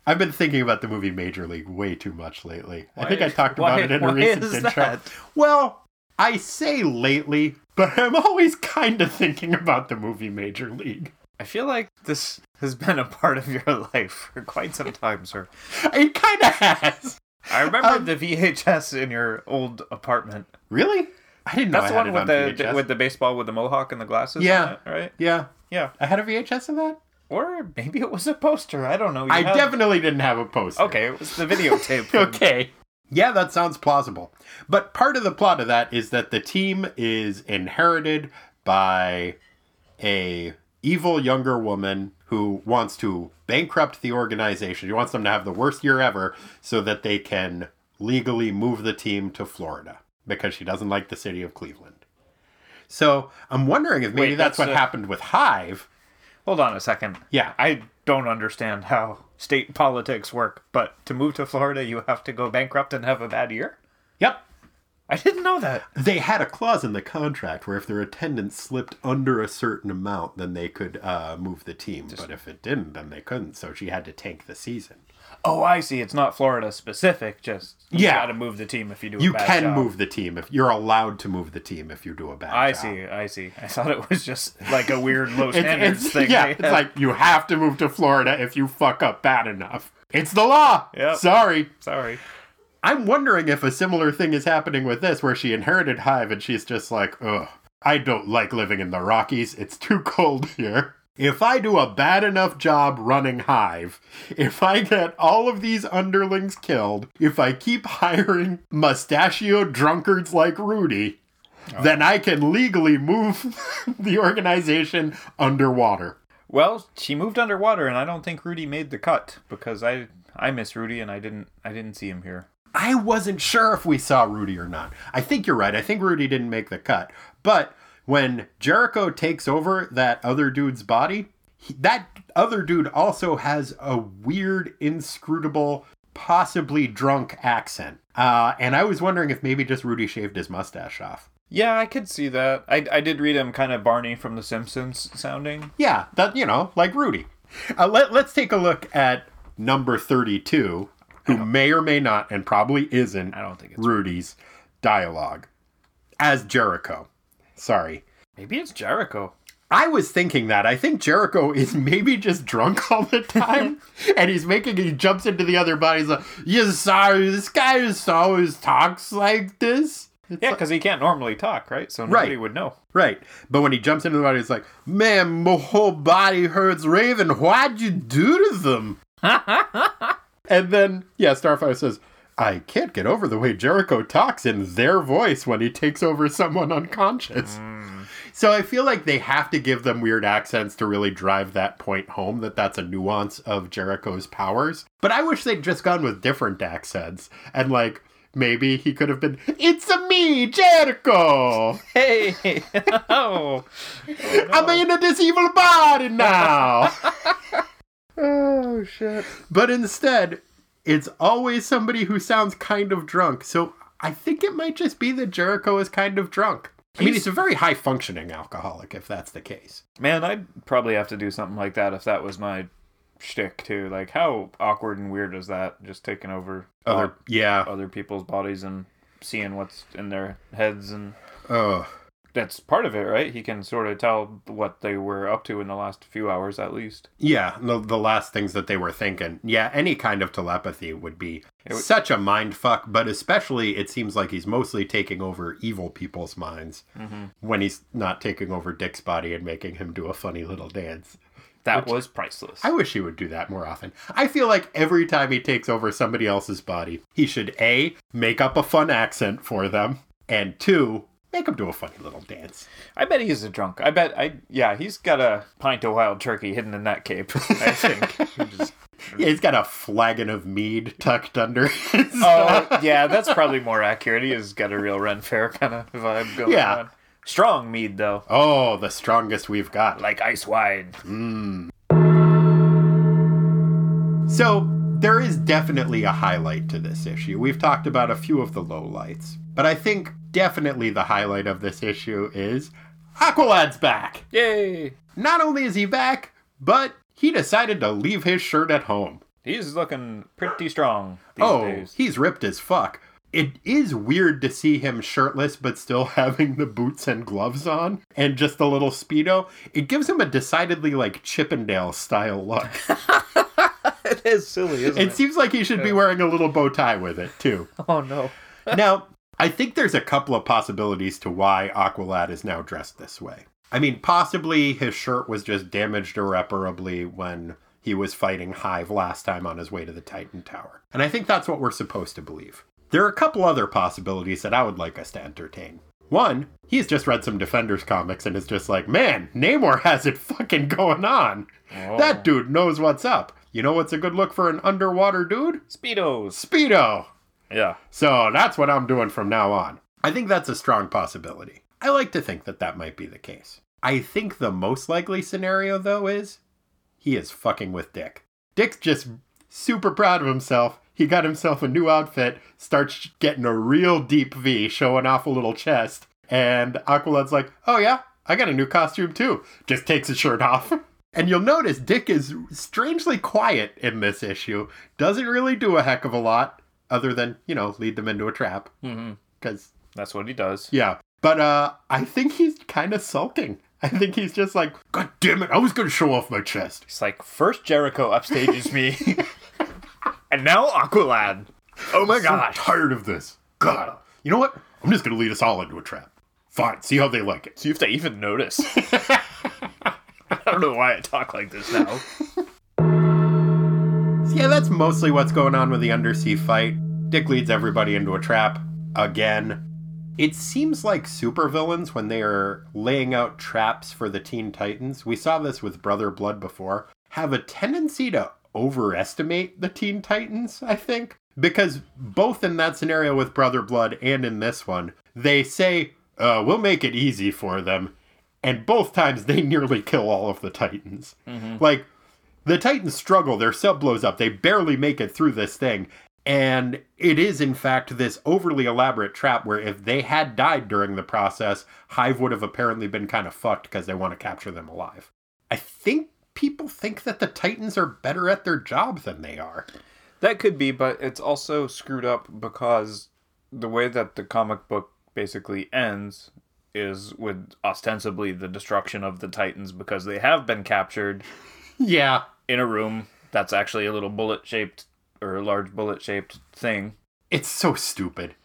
I've been thinking about the movie Major League way too much lately. I think I Why- talked why- about it in a recent intro. Well, I say lately, but I'm always kind of thinking about the movie Major League. I feel like this has been a part of your life for quite some time, sir. It kind of has. I remember Um, the VHS in your old apartment. Really? I didn't know That's the one with on the VHS. with the baseball with the mohawk and the glasses. Yeah. it, right. Yeah, Yeah, I had a VHS of that. or maybe it was a poster. I don't know. You I had- definitely didn't have a poster. Okay, it was the videotape. okay. Yeah, that sounds plausible. But part of the plot of that is that the team is inherited by a evil younger woman who wants to bankrupt the organization. She wants them to have the worst year ever so that they can legally move the team to Florida because she doesn't like the city of Cleveland. So I'm wondering if maybe Wait, that's, that's what a- happened with Hive. Hold on a second. Yeah. I don't understand how state politics work, but to move to Florida, you have to go bankrupt and have a bad year? Yep. I didn't know that. They had a clause in the contract where if their attendance slipped under a certain amount, then they could uh, move the team. But if it didn't, then they couldn't. So she had to tank the season. Oh, I see. It's not Florida specific. Just you Yeah. got to move the team if you do. A You can job. move the team if you're allowed to move the team if you do a bad I job. see. I see. I thought it was just like a weird low standards it's- thing. yeah, it's like you have to move to Florida if you fuck up bad enough. It's the law. Yep. Sorry. sorry. I'm wondering if a similar thing is happening with this, where she inherited Hive and she's just like, ugh, I don't like living in the Rockies. It's too cold here. If I do a bad enough job running Hive, if I get all of these underlings killed, if I keep hiring mustachioed drunkards like Rudy, oh. then I can legally move the organization underwater. Well, she moved underwater, and I don't think Rudy made the cut because I I miss Rudy, and I didn't I didn't see him here. I wasn't sure if we saw Rudy or not. I think you're right. I think Rudy didn't make the cut. But when Jericho takes over that other dude's body, he, that other dude also has a weird, inscrutable, possibly drunk accent. Uh, and I was wondering if maybe just Rudy shaved his mustache off. Yeah, I could see that. I, I did read him kind of Barney from The Simpsons sounding. Yeah, that you know, like Rudy. Uh, let, let's take a look at number 32, who may or may not, and probably isn't, I don't think it's Rudy's dialogue as Jericho. Sorry. maybe it's Jericho. I was thinking that. I think Jericho is maybe just drunk all the time. and he's making, he jumps into the other body. He's like, You sorry, this guy just always talks like this. It's Yeah, like- because he can't normally talk, right? So nobody Right. would know. right. But when he jumps into the body, it's like, Man, my whole body hurts. Raven, why'd you do to them? and then, yeah, Starfire says, I can't get over the way Jericho talks in their voice when he takes over someone unconscious. Hmm. So I feel like they have to give them weird accents to really drive that point home that that's a nuance of Jericho's powers. But I wish they'd just gone with different accents and like maybe he could have been it's a me Jericho. Hey! oh! I'm in this evil body now. oh shit. But instead, it's always somebody who sounds kind of drunk. So I think it might just be that Jericho is kind of drunk. I mean, he's a very high functioning alcoholic if that's the case. Man, I'd probably have to do something like that if that was my shtick too. Like, how awkward and weird is that? Just taking over Other, yeah. other people's bodies and seeing what's in their heads, and Oh, that's part of it, right? He can sort of tell what they were up to in the last few hours, at least. yeah. The, the last things that they were thinking. Yeah, any kind of telepathy would be would- such a mind fuck. But especially, it seems like he's mostly taking over evil people's minds mm-hmm. when he's not taking over Dick's body and making him do a funny little dance. That was priceless. I wish he would do that more often. I feel like every time he takes over somebody else's body, he should A, make up a fun accent for them, and two, make him do a funny little dance. I bet he's a drunk. I bet I yeah, he's got a pint of wild turkey hidden in that cape. I think. He just- Yeah, he's got a flagon of mead tucked under his. oh yeah, that's probably more accurate. He has got a real Ren Fair kind of vibe going Yeah. on. Strong mead though, Oh, the strongest we've got. like ice wine. Mm. So, there is definitely a highlight to this issue. We've talked about a few of the lowlights, but I think definitely the highlight of this issue is Aqualad's back. Yay! Not only is he back, but he decided to leave his shirt at home. He's looking pretty strong these oh, days. he's ripped as fuck. It is weird to see him shirtless but still having the boots and gloves on and just a little Speedo. It gives him a decidedly like Chippendale style look. it is silly, isn't it it? seems like he should be wearing a little bow tie with it too. oh no. now, I think there's a couple of possibilities to why Aqualad is now dressed this way. I mean, possibly his shirt was just damaged irreparably when he was fighting Hive last time on his way to the Titan Tower. And I think that's what we're supposed to believe. There are a couple other possibilities that I would like us to entertain. One, he's just read some Defenders comics and is just like, man, Namor has it fucking going on. Oh. That dude knows what's up. You know what's a good look for an underwater dude? Speedos. Speedo. Yeah. So that's what I'm doing from now on. I think that's a strong possibility. I like to think that that might be the case. I think the most likely scenario, though, is he is fucking with Dick. Dick's just super proud of himself. He got himself a new outfit, starts getting a real deep V, showing off a little chest. And Aqualad's like, oh yeah, I got a new costume too. Just takes his shirt off. And you'll notice Dick is strangely quiet in this issue. Doesn't really do a heck of a lot other than, you know, lead them into a trap. Mm-hmm. Because, That's what he does. yeah. But uh I think he's kind of sulking. I think he's just like, God damn it, I was going to show off my chest. It's like first Jericho upstages me, and now Aqualad. Oh my I'm tired of this. God. You know what? I'm just going to lead us all into a trap. Fine, see how they like it. See if they even notice. I don't know why I talk like this now. Yeah, that's mostly what's going on with the undersea fight. Dick leads everybody into a trap again. It seems like supervillains, when they are laying out traps for the Teen Titans, we saw this with Brother Blood before, have a tendency to overestimate the Teen Titans, I think. Because both in that scenario with Brother Blood and in this one, they say, uh, we'll make it easy for them. And both times they nearly kill all of the Titans. Like, the Titans struggle, their sub blows up, they barely make it through this thing. And it is, in fact, this overly elaborate trap where if they had died during the process, Hive would have apparently been kind of fucked because they want to capture them alive. I think people think that the Titans are better at their job than they are. That could be, but it's also screwed up because the way that the comic book basically ends is with ostensibly the destruction of the Titans because they have been captured Yeah. In a room that's actually a little bullet shaped or a large bullet shaped thing It's so stupid.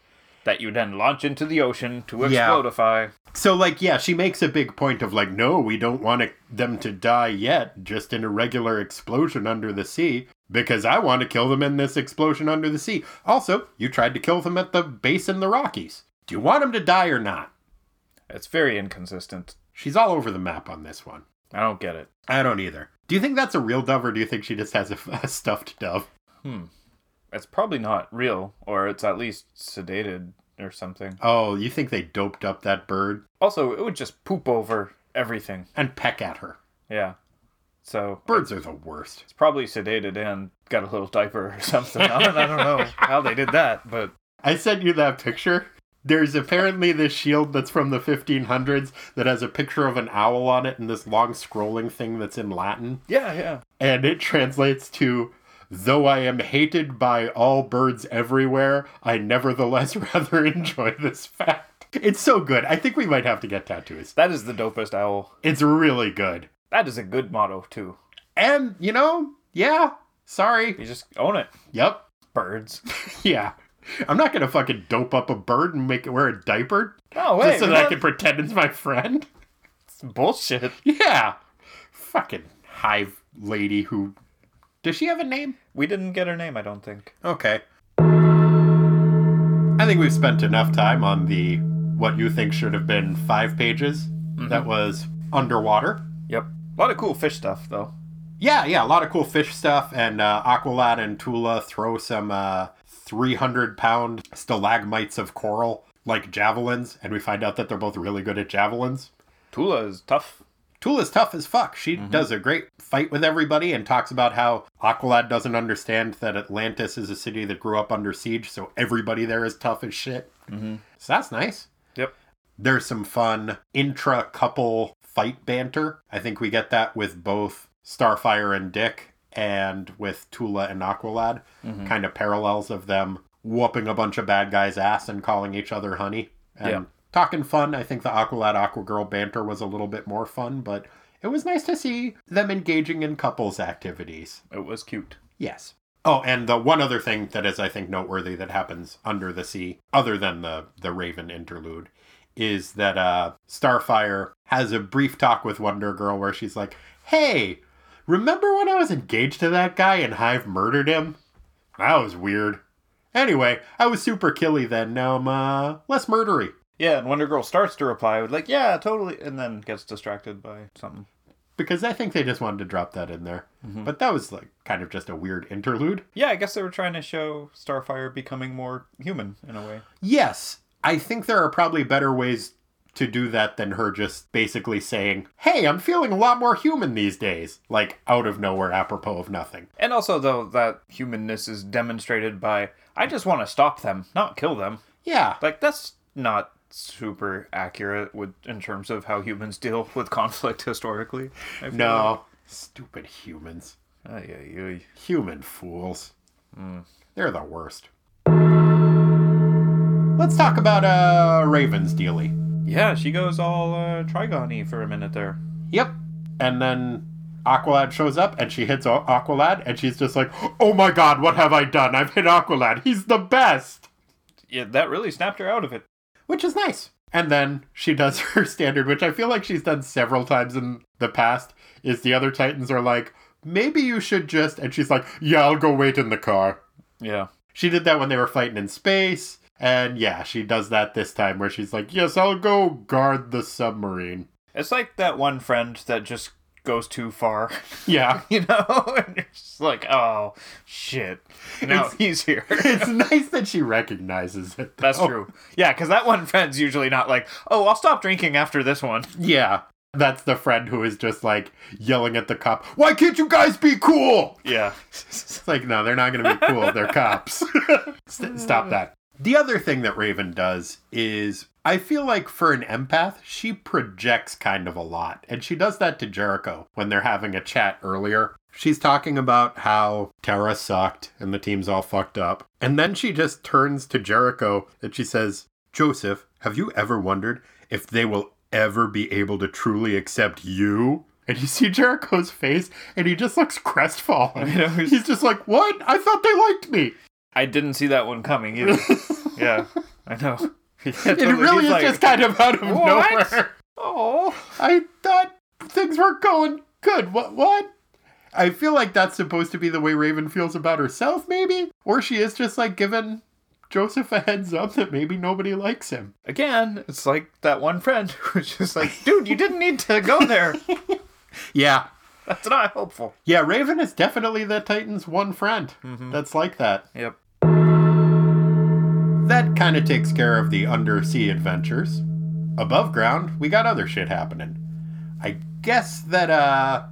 that you then launch into the ocean to Yeah. explodify. So, like, yeah, she makes a big point of, like, no, we don't want it- them to die yet, just in a regular explosion under the sea, because I want to kill them in this explosion under the sea. Also, you tried to kill them at the base in the Rockies. Do you want them to die or not? It's very inconsistent. She's all over the map on this one. I don't get it. I don't either. Do you think that's a real dove, or do you think she just has a, a stuffed dove? Hmm. It's probably not real, or it's at least sedated or something. Oh, you think they doped up that bird Also, it would just poop over everything. and peck at her? Yeah. So Birds are the worst. it's probably sedated and got a little diaper or something. I don't, I don't know how they did that, but I sent you that picture. There's apparently this shield that's from the 1500s that has a picture of an owl on it and this long scrolling thing that's in Latin. yeah, yeah. And it translates to Though I am hated by all birds everywhere, I nevertheless rather enjoy this fact. It's so good. I think we might have to get tattoos. That is the dopest owl. It's really good. That is a good motto too. And, you know, yeah, sorry. You just own it. Yep. Birds. Yeah. I'm not to fucking dope up a bird and make it wear a diaper Oh wait, just so that I can pretend it's my friend. It's bullshit. Yeah. Fucking hive lady who. Does she have a name? We didn't get her name, I don't think. Okay. I think we've spent enough time on the what you think should have been five pages. That was underwater. Yep. A lot of cool fish stuff though. Yeah, yeah, a lot of cool fish stuff, and uh, Aqualad and Tula throw some uh, 300 pound stalagmites of coral like javelins, and we find out that they're both really good at javelins. Tula is tough. Tula's tough as fuck. She does a great fight with everybody and talks about how Aqualad doesn't understand that Atlantis is a city that grew up under siege, so everybody there is tough as shit. Mm-hmm. So that's nice. Yep. There's some fun intra couple fight banter. I think we get that with both Starfire and Dick and with Tula and Aqualad. Kind of parallels of them whooping a bunch of bad guys' ass and calling each other honey. And Yeah. talking fun. I think the Aqualad Aquagirl banter was a little bit more fun, but it was nice to see them engaging in couples activities. It was cute. Yes. Oh, and the one other thing that is, I think, noteworthy that happens under the sea, other than the the Raven interlude, is that uh, Starfire has a brief talk with Wonder Girl where she's like, "Hey, remember when I was engaged to that guy and Hive murdered him? That was weird. Anyway, I was super killy then. Now I'm uh, less murdery." Yeah, and Wonder Girl starts to reply with like, "Yeah, totally," and then gets distracted by something. Because I think they just wanted to drop that in there. But that was like kind of just a weird interlude. Yeah, I guess they were trying to show Starfire becoming more human in a way. Yes, I think there are probably better ways to do that than her just basically saying, Hey, I'm feeling a lot more human these days. Like out of nowhere, apropos of nothing. And also, though, that humanness is demonstrated by, I just want to stop them, not kill them. Yeah. Like, that's not super accurate with in terms of how humans deal with conflict historically. No. Stupid humans. like. Ay, ay, ay. Human fools. They're the worst. Let's talk about uh Raven's dealy. Yeah, she goes all uh, Trigon for a minute there. Yep. And then Aqualad shows up and she hits Aqualad and she's just like, Oh my god, what have I done? I've hit Aqualad. He's the best. Yeah, that really snapped her out of it. which is nice. And then she does her standard, which I feel like she's done several times in the past. Is the other Titans are like, maybe you should just, and she's like, yeah, I'll go wait in the car. Yeah. She did that when they were fighting in space, and yeah, she does that this time where she's like, yes, I'll go guard the submarine. It's like that one friend that just goes too far, Yeah, you know? and you're just like, oh, shit. Now It's- he's here. it's nice that she recognizes it. That's true. Yeah, because that one friend's usually not like, oh, I'll stop drinking after this one. Yeah, that's the friend who is just like yelling at the cop. Why can't you guys be cool? Yeah. It's like, no, they're not going to be cool. They're cops. St- Stop that. The other thing that Raven does is I feel like for an empath, she projects kind of a lot. And she does that to Jericho when they're having a chat earlier. She's talking about how Terra sucked and the team's all fucked up. And then she just turns to Jericho and she says, Joseph, have you ever wondered if they will ever be able to truly accept you? And you see Jericho's face and he just looks crestfallen. I know, he's- He's just like, What? I thought they liked me. I didn't see that one coming either. yeah, I know. Yeah, It really He's is like, just kind of out of "What?" nowhere. Oh. I thought things were going good. What? What? I feel like that's supposed to be the way Raven feels about herself, maybe? Or she is just like giving Joseph a heads up that maybe nobody likes him. Again, it's like that one friend who's just like, dude, you didn't need to go there. Yeah. That's not helpful. Yeah, Raven is definitely the Titan's one friend mm-hmm. that's like that. Yep. That kind of takes care of the undersea adventures. Above ground, we got other shit happening. I guess that uh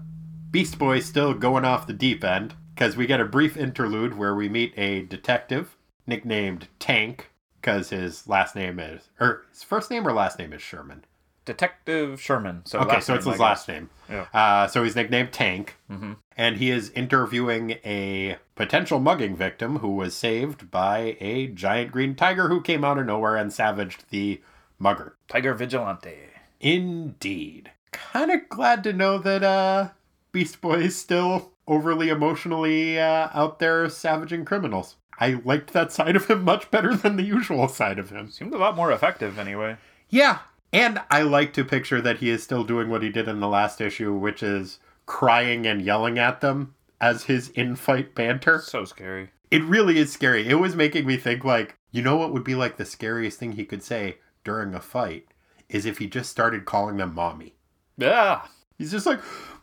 Beast Boy's still going off the deep end cuz we get a brief interlude where we meet a detective nicknamed Tank cuz his last name is or his first name or last name is Sherman. Detective Sherman. So Okay, so it's his last name. Yeah. Uh, so he's nicknamed Tank, Mhm. and he is interviewing a potential mugging victim who was saved by a giant green tiger who came out of nowhere and savaged the mugger. Tiger Vigilante. Indeed. Kind of glad to know that uh, Beast Boy is still overly emotionally uh, out there savaging criminals. I liked that side of him much better than the usual side of him. Seemed a lot more effective anyway. Yeah. And I like to picture that he is still doing what he did in the last issue, which is crying and yelling at them as his in fight banter. So scary. It really is scary. It was making me think, like, you know what would be like the scariest thing he could say during a fight? Is if he just started calling them mommy. Yeah. He's just like,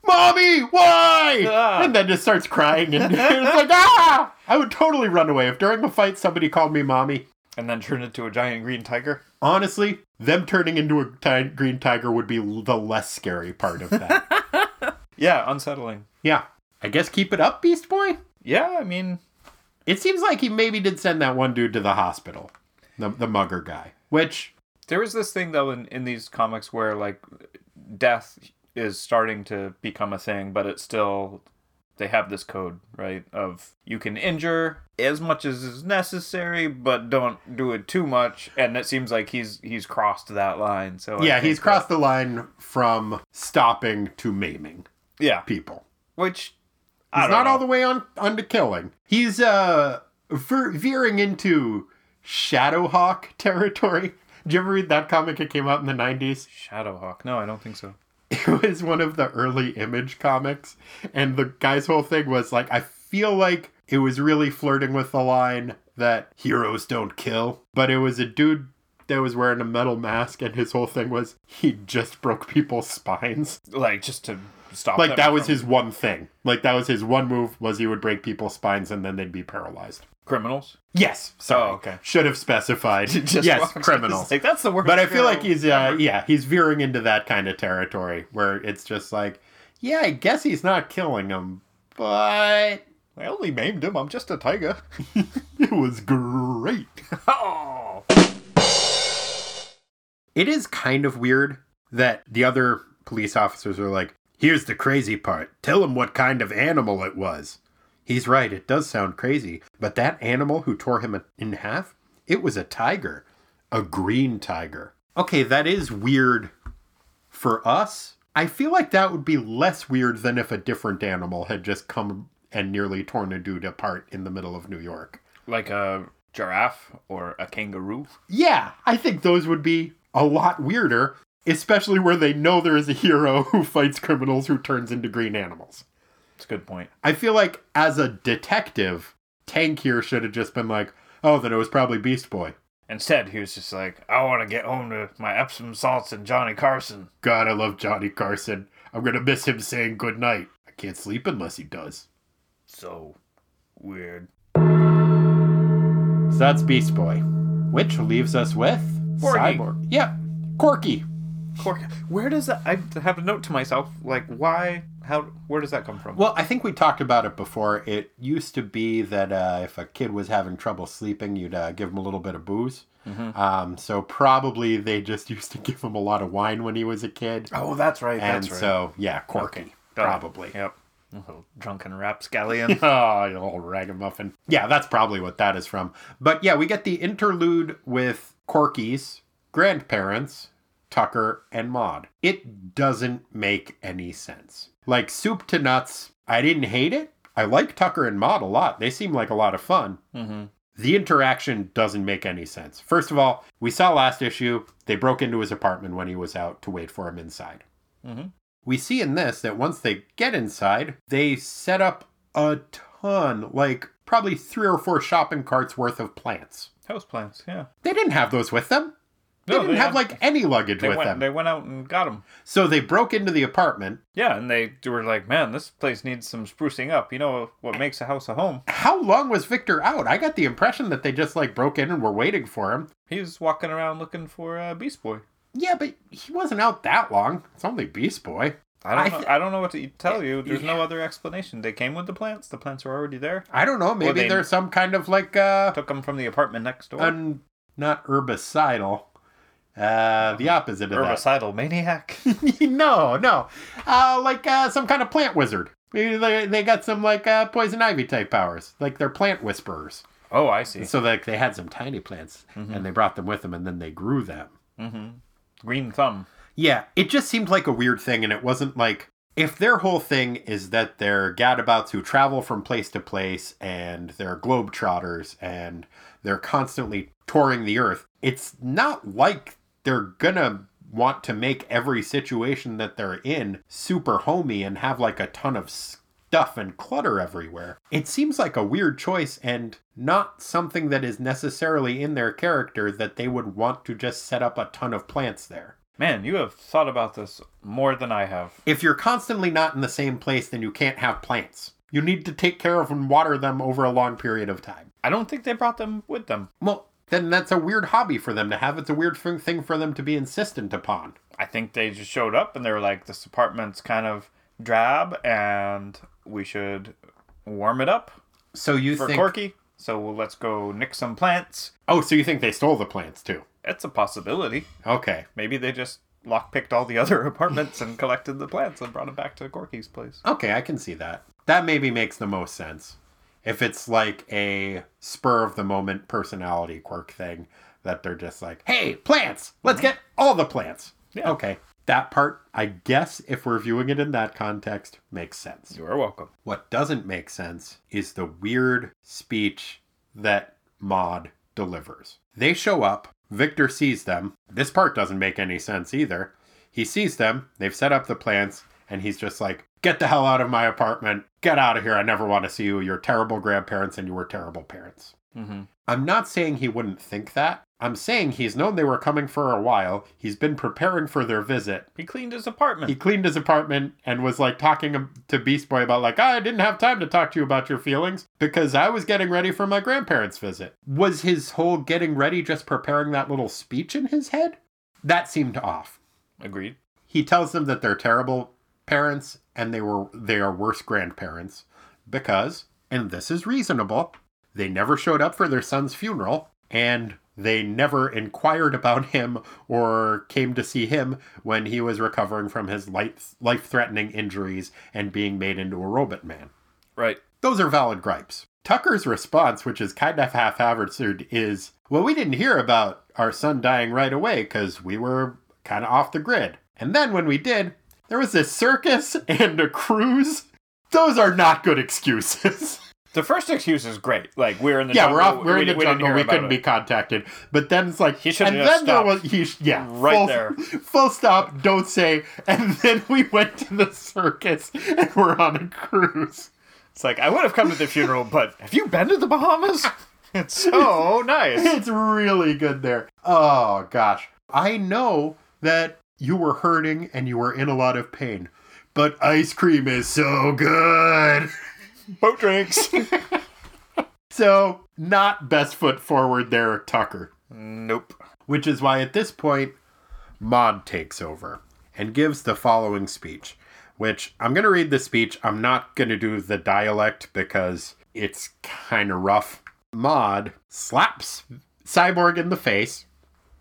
Mommy, why? Ah. And then just starts crying and it's like, ah! I would totally run away if during a fight somebody called me mommy. And then turned into a giant green tiger. Honestly, them turning into a ti- green tiger would be the less scary part of that. Yeah, unsettling. yeah. I guess keep it up, Beast Boy. Yeah, I mean, It seems like he maybe did send that one dude to the hospital, the, the mugger guy. Which, there was this thing though in, in these comics where like death is starting to become a thing, but it's still they have this code, right? Of you can injure as much as is necessary, but don't do it too much. And it seems like he's he's crossed that line. So yeah, he's that- crossed the line from stopping to maiming yeah, people. which I He's not know. all the way on onto killing. He's uh ver- veering into Shadowhawk territory. Did you ever read that comic? It came out in the '90s. Shadowhawk. No, I don't think so. It was one of the early Image comics, and the guy's whole thing was like, I feel like it was really flirting with the line that heroes don't kill, but it was a dude that was wearing a metal mask, and his whole thing was he just broke people's spines. Like just to stop. Like that was from- his one thing. Like that was his one move was he would break people's spines and then they'd be paralyzed. Criminals. Yes, sorry. Oh, okay. Should have specified. Just yes, criminals. Like that's the worst. But I feel like he's uh yeah, he's veering into that kind of territory where it's just like, yeah, I guess he's not killing him, but I only maimed him. I'm just a tiger. it was great. oh. It is kind of weird that the other police officers are like, here's the crazy part. Tell him what kind of animal it was. He's right, it does sound crazy, but that animal who tore him in half, it was a tiger. A green tiger. Okay, that is weird for us. I feel like that would be less weird than if a different animal had just come and nearly torn a dude apart in the middle of New York. Like a giraffe or a kangaroo. Yeah, I think those would be a lot weirder, especially where they know there is a hero who fights criminals who turns into green animals. That's a good point. I feel like as a detective, Tank here should have just been like, oh, then it was probably Beast Boy. Instead, he was just like, I want to get home to my Epsom salts and Johnny Carson. God, I love Johnny Carson. I'm gonna miss him saying goodnight. I can't sleep unless he does. So weird. So that's Beast Boy. Which leaves us with Corgi. Cyborg. Yeah, Corky. Cork. Where does that? I have a note to myself. Like, why? How? Where does that come from? Well, I think we talked about it before. It used to be that uh, if a kid was having trouble sleeping, you'd uh, give him a little bit of booze. Um, so probably they just used to give him a lot of wine when he was a kid. oh, that's right. and That's right. so, yeah, Corky. Okay. Probably. Yep. A little drunken rapscallion. Oh, you little ragamuffin. Yeah, that's probably what that is from. But yeah, we get the interlude with Corky's grandparents, Tucker and Maud. It doesn't make any sense. Like soup to nuts, I didn't hate it. I like Tucker and Maud a lot. They seem like a lot of fun. mm-hmm. The interaction doesn't make any sense. First of all, we saw last issue, they broke into his apartment when he was out to wait for him inside. Mhm. We see in this that once they get inside, they set up a ton, like probably three or four shopping carts worth of plants. House plants, Yeah. They didn't have those with them. They No, didn't they have had- like any luggage with went. them. They went out and got them. So they broke into the apartment. Yeah, and they were like, "Man, this place needs some sprucing up." You know what makes a house a home? How long was Victor out? I got the impression that they just like broke in and were waiting for him. He was walking around looking for uh, Beast Boy. Yeah, but he wasn't out that long. It's only Beast Boy. I don't. I know, th- I don't know what to tell you. There's no other explanation. They came with the plants. The plants were already there. I don't know. Maybe they- there's some kind of like uh, Took them from the apartment next door. un, not herbicidal. Uh, the opposite of Herbicidal maniac. no, no. Uh, like uh, some kind of plant wizard. Maybe they, they got some like uh, poison ivy type powers. Like they're plant whisperers. oh, I see. So like they had some tiny plants and they brought them with them and then they grew them. Mm-hmm. Green thumb. Yeah, it just seemed like a weird thing, and it wasn't like if their whole thing is that they're gadabouts who travel from place to place and they're globetrotters and they're constantly touring the earth. It's not like they're gonna want to make every situation that they're in super homey and have like a ton of stuff and clutter everywhere. It seems like a weird choice and not something that is necessarily in their character that they would want to just set up a ton of plants there. Man, you have thought about this more than I have. If you're constantly not in the same place, then you can't have plants. You need to take care of and water them over a long period of time. I don't think they brought them with them. Well, then that's a weird hobby for them to have. It's a weird thing thing for them to be insistent upon. I think they just showed up and they were like, "This apartment's kind of drab, and we should warm it up So you for think? Corky. So let's go nick some plants." Oh, so you think they stole the plants too? It's a possibility. Okay. Maybe they just lockpicked all the other apartments and collected the plants and brought them back to Corky's place. Okay, I can see that. That maybe makes the most sense. If it's like a spur of the moment personality quirk thing that they're just like, hey, plants, let's get all the plants. Yeah. Okay. That part, I guess, if we're viewing it in that context, makes sense. You are welcome. What doesn't make sense is the weird speech that Maud delivers. They show up, Victor sees them. This part doesn't make any sense either. He sees them, they've set up the plants, and he's just like, Get the hell out of my apartment. Get out of here. I never want to see you. You're terrible grandparents and you were terrible parents. Mm-hmm. I'm not saying he wouldn't think that. I'm saying he's known they were coming for a while. He's been preparing for their visit. He cleaned his apartment. He cleaned his apartment and was like talking to Beast Boy about like, I didn't have time to talk to you about your feelings because I was getting ready for my grandparents' visit. Was his whole getting ready just preparing that little speech in his head? That seemed off. Agreed. He tells them that they're terrible parents and they were they are worse grandparents because, and this is reasonable, they never showed up for their son's funeral and they never inquired about him or came to see him when he was recovering from his life threatening injuries and being made into a robot man. Right. Those are valid gripes. Tucker's response, which is kind of half hazard, is well, we didn't hear about our son dying right away because we were kind of off the grid. And then when we did, there was this circus and a cruise. Those are not good excuses. The first excuse is great. Like we're in the yeah, jungle. we're off. We're we, in the we jungle. We couldn't it. be contacted. But then it's like, He should've and then there stopped. was he, yeah, Right full, there. Full stop. Don't say. And then we went to the circus and we're on a cruise. It's like I would have come to the funeral, but have you been to the Bahamas? It's so nice. It's really good there. Oh gosh, I know that you were hurting and you were in a lot of pain, but ice cream is so good. Boat drinks. So, not best foot forward there, Tucker. nope. Which is why at this point, Maud takes over and gives the following speech. Which I'm going to read the speech. I'm not going to do the dialect because it's kind of rough. Maud slaps Cyborg in the face,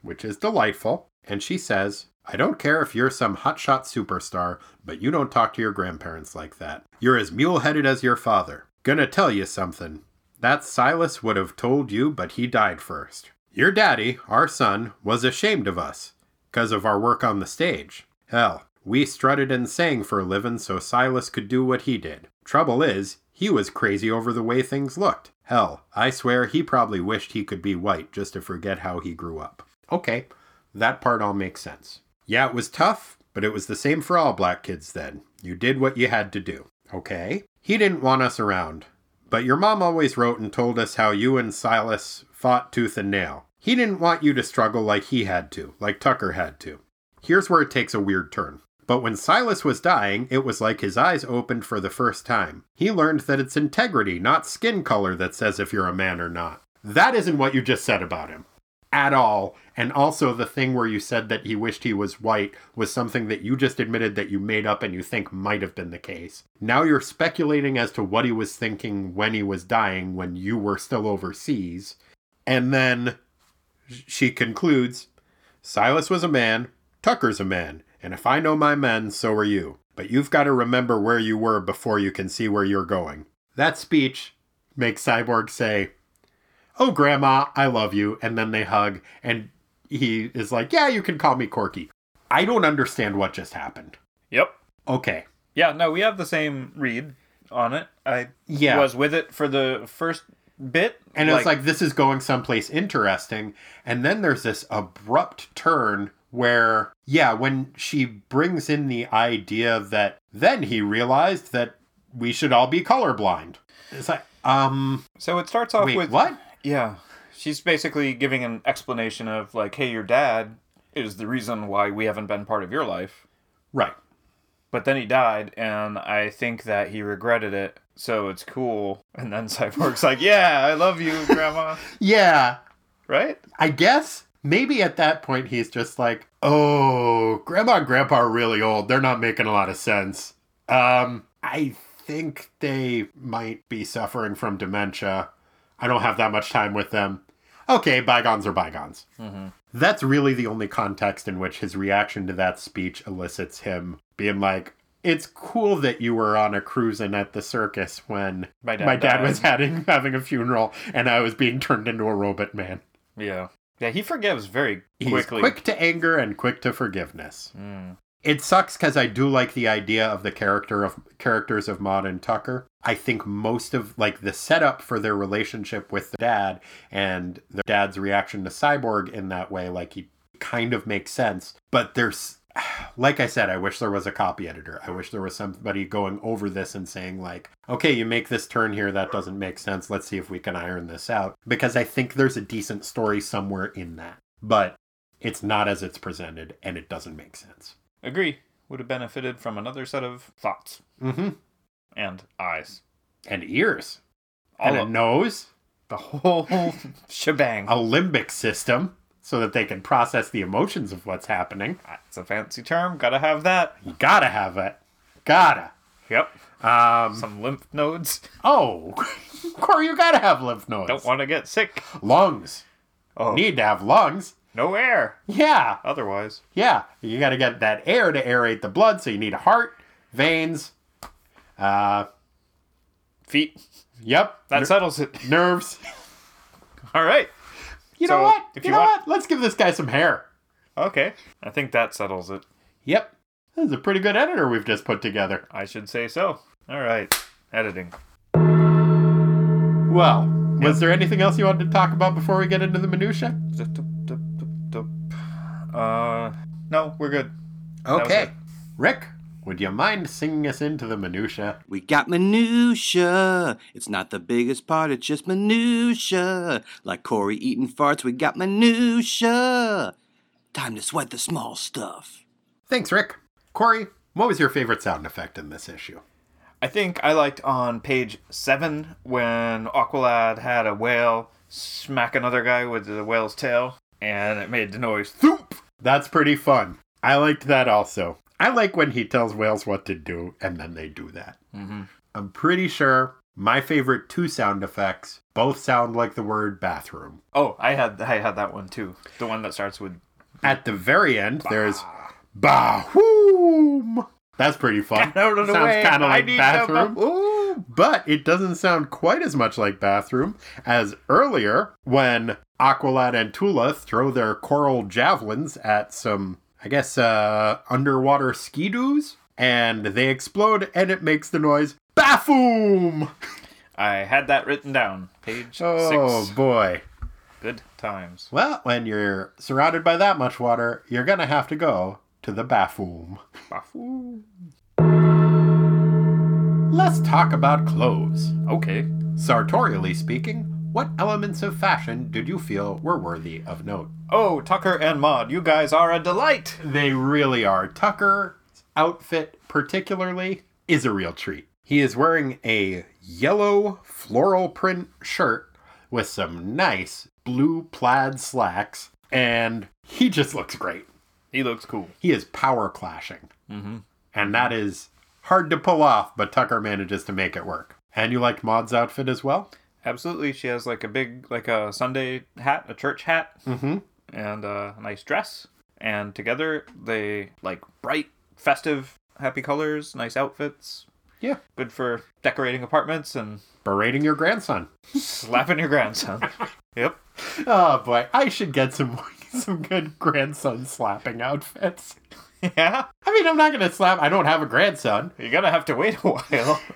which is delightful, and she says, I don't care if you're some hotshot superstar, but you don't talk to your grandparents like that. You're as mule headed as your father. Gonna tell you something. That Silas would have told you, but he died first. Your daddy, our son, was ashamed of us, 'cause of our work on the stage. Hell, we strutted and sang for a living so Silas could do what he did. Trouble is, he was crazy over the way things looked. Hell, I swear he probably wished he could be white just to forget how he grew up. Okay, that part all makes sense. Yeah, it was tough, but it was the same for all black kids then. You did what you had to do. Okay? He didn't want us around. But your mom always wrote and told us how you and Silas fought tooth and nail. He didn't want you to struggle like he had to, like Tucker had to. Here's where it takes a weird turn. But when Silas was dying, it was like his eyes opened for the first time. He learned that it's integrity, not skin color, that says if you're a man or not. That isn't what you just said about him. At all. And also, the thing where you said that he wished he was white was something that you just admitted that you made up and you think might have been the case. Now you're speculating as to what he was thinking when he was dying when you were still overseas. And then she concludes Silas was a man, Tucker's a man, and if I know my men, so are you. But you've got to remember where you were before you can see where you're going. That speech makes Cyborg say, Oh, Grandma, I love you. And then they hug, and he is like, Yeah, you can call me Corky. I don't understand what just happened. Yep. Okay. Yeah. No, we have the same read on it. I Yeah. was with it for the first bit, And it's like, this is going someplace interesting. And then there's this abrupt turn where, yeah, when she brings in the idea that then he realized that we should all be colorblind. It's like, um, so it starts off wait, with what? Yeah. She's basically giving an explanation of like, hey, your dad is the reason why we haven't been part of your life. Right. But then he died, and I think that he regretted it, so it's cool. And then Cyborg's like, yeah, I love you, Grandma. Yeah. right? I guess maybe at that point he's just like, oh, grandma and grandpa are really old. They're not making a lot of sense. Um, I think they might be suffering from dementia. I don't have that much time with them. Okay, bygones are bygones. That's really the only context in which his reaction to that speech elicits him being like, it's cool that you were on a cruise and at the circus when My dad my dad was having having a funeral and I was being turned into a robot man. Yeah. Yeah, he forgives very He's quickly. quick to anger and quick to forgiveness. Mm. It sucks because I do like the idea of the character of characters of Maud and Tucker. I think most of like the setup for their relationship with the dad and the dad's reaction to Cyborg in that way, like he kind of makes sense. But there's like I said, I wish there was a copy editor. I wish there was somebody going over this and saying like, okay, you make this turn here, that doesn't make sense. Let's see if we can iron this out. Because I think there's a decent story somewhere in that. But it's not as it's presented and it doesn't make sense. Agree. Would have benefited from another set of thoughts Mm-hmm. And eyes. And ears. All and a of nose. the whole shebang. A limbic system so that they can process the emotions of what's happening. It's a fancy term. Gotta have that. You gotta have it. Gotta. Yep. Um, Some lymph nodes. oh, Corey, you gotta have lymph nodes. Don't want to get sick. lungs. Oh, Need to have lungs. no air. Yeah, Otherwise, yeah. You gotta get that air to aerate the blood, so you need a heart, veins. Uh, feet. yep. That ner- settles it. nerves. All right. You So, know what? if you, know want- what? Let's give this guy some hair. Okay. I think that settles it. Yep. This is a pretty good editor we've just put together. I should say so. All right. Editing. Well, was there anything else you wanted to talk about before we get into the minutia? Uh, no, we're good. Okay. Rick, would you mind singing us into the minutia? We got minutia. It's not the biggest part, it's just minutia. Like Corey eating farts, we got minutia. Time to sweat the small stuff. Thanks, Rick. Corey, what was your favorite sound effect in this issue? I think I liked on page seven when Aqualad had a whale smack another guy with the whale's tail, and it made the noise thoop. That's pretty fun. I liked that also. I like when he tells whales what to do and then they do that. Mm-hmm. I'm pretty sure my favorite two sound effects both sound like the word bathroom. Oh, I had I had that one too. The one that starts with At the very end, there's Bahoom. That's pretty fun. out of the Sounds kind of like bathroom. Ooh. But it doesn't sound quite as much like bathroom as earlier when Aqualad and Tula throw their coral javelins at some, I guess, uh, underwater ski-doos, and they explode, and it makes the noise Bafoom! I had that written down. Page Oh six. boy. Good times. Well, when you're surrounded by that much water, you're gonna have to go to the Bafoom. Bafoo. Let's talk about clothes. Okay. Sartorially speaking, what elements of fashion did you feel were worthy of note? Oh, Tucker and Maud, you guys are a delight. They really are. Tucker's outfit, particularly, is a real treat. He is wearing a yellow floral print shirt with some nice blue plaid slacks, and he just looks great. He looks cool. He is power clashing. Mm-hmm. And that is hard to pull off, but Tucker manages to make it work. And you liked Maud's outfit as well? Absolutely. She has like a big, like a Sunday hat, a church hat, Mm-hmm. And a nice dress. And together they like bright, festive, happy colors, nice outfits. Yeah. Good for decorating apartments and Berating your grandson. slapping your grandson. yep. Oh boy, I should get some some good grandson slapping outfits. Yeah. I mean, I'm not gonna slap. I don't have a grandson. You're gonna have to wait a while.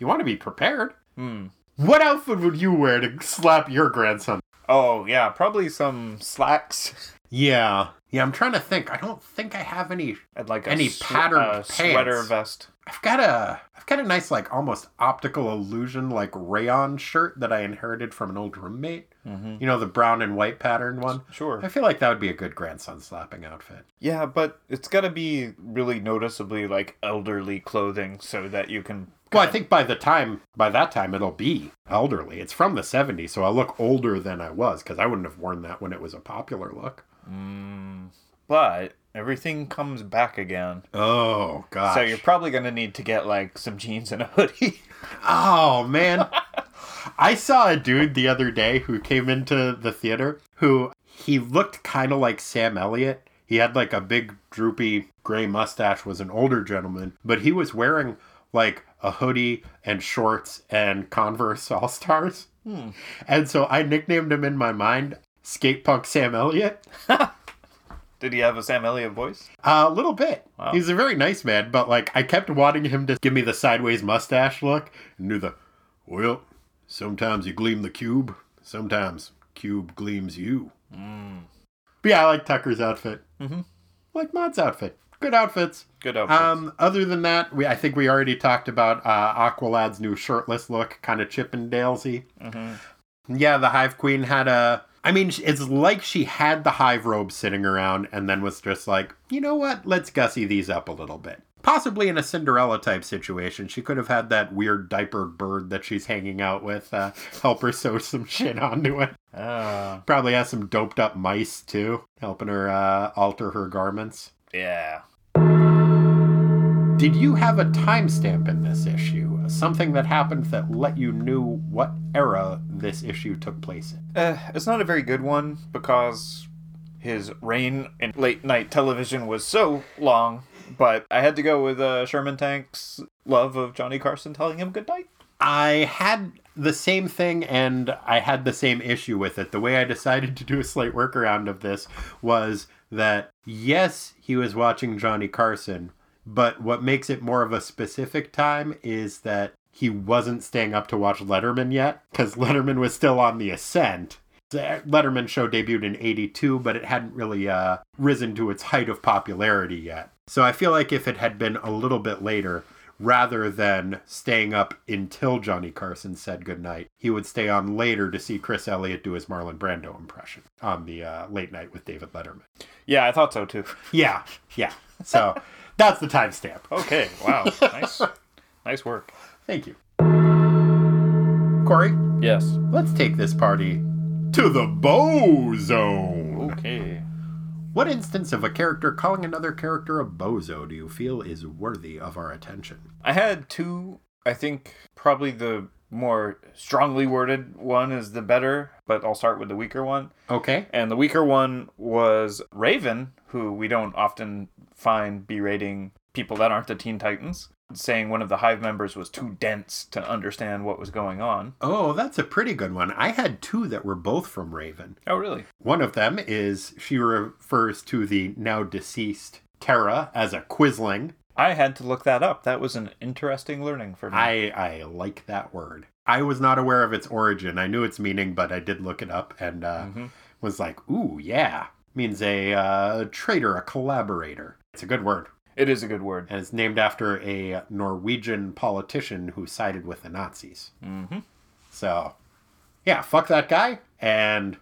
You want to be prepared. hmm. What outfit would you wear to slap your grandson? Oh yeah, probably some slacks. Yeah, yeah. I'm trying to think. I don't think I have any. and like Any sw- patterned uh, sweater pants? vest. I've got a. I've got a nice, like, almost optical illusion, like rayon shirt that I inherited from an old roommate. Mm-hmm. You know, the brown and white patterned one. Sure. I feel like that would be a good grandson slapping outfit. Yeah, but it's got to be really noticeably like elderly clothing so that you can. Well, I think by the time, by that time, it'll be elderly. It's from the 70s, so I'll look older than I was because I wouldn't have worn that when it was a popular look. Mm, but everything comes back again. Oh, gosh. So you're probably going to need to get like some jeans and a hoodie. Oh, man. I saw a dude the other day who came into the theater who he looked kind of like Sam Elliott. He had like a big droopy gray mustache, was an older gentleman, but he was wearing like a hoodie and shorts and Converse All Stars. And so I nicknamed him in my mind Skate Punk Sam Elliott. Did he have a Sam Elliott voice? A little bit. Wow. He's a very nice man, but like I kept wanting him to give me the sideways mustache look and do the, well, sometimes you gleam the cube, sometimes cube gleams you. But yeah, I like Tucker's outfit. Mhm. Like Maud's outfit. Good outfits. Good outfit. Um, other than that, we I think we already talked about uh, Aqualad's new shirtless look, kind of Chippendalesy. Yeah, the Hive Queen had a. I mean, it's like she had the hive robe sitting around and then was just like, you know what? Let's gussy these up a little bit. Possibly in a Cinderella type situation, she could have had that weird diapered bird that she's hanging out with uh, help her sew some shit onto it. Ah, Probably has some doped up mice too, helping her uh, alter her garments. yeah. Did you have a timestamp in this issue? Something that happened that let you knew what era this issue took place in? Uh, it's not a very good one because his reign in late night television was so long. But I had to go with uh, Sherman Tank's love of Johnny Carson telling him good night. I had the same thing and I had the same issue with it. The way I decided to do a slight workaround of this was that yes, he was watching Johnny Carson, but what makes it more of a specific time is that he wasn't staying up to watch Letterman yet because Letterman was still on the ascent. The Letterman show debuted in 82, but it hadn't really uh, risen to its height of popularity yet. So I feel like if it had been a little bit later, rather than staying up until Johnny Carson said goodnight, he would stay on later to see Chris Elliott do his Marlon Brando impression on the uh, late night with David Letterman. Yeah, I thought so too. Yeah, yeah. So that's the timestamp. Okay, wow. nice. Nice work. Thank you. Corey, Yes. let's take this party to the bozo. Okay. What instance of a character calling another character a bozo do you feel is worthy of our attention? I had two. I think probably the more strongly worded one is the better, but I'll start with the weaker one. Okay. And the weaker one was Raven, who we don't often find berating people that aren't the Teen Titans, saying one of the Hive members was too dense to understand what was going on. Oh, that's a pretty good one. I had two that were both from Raven. Oh, really? One of them is she refers to the now deceased Terra as a quisling. I had to look that up. That was an interesting learning for me. I, I like that word. I was not aware of its origin. I knew its meaning, but I did look it up and uh, was like, ooh, yeah. Means a uh, traitor, a collaborator. It's a good word. It is a good word. And it's named after a Norwegian politician who sided with the Nazis. Mm-hmm. So, yeah, fuck that guy. And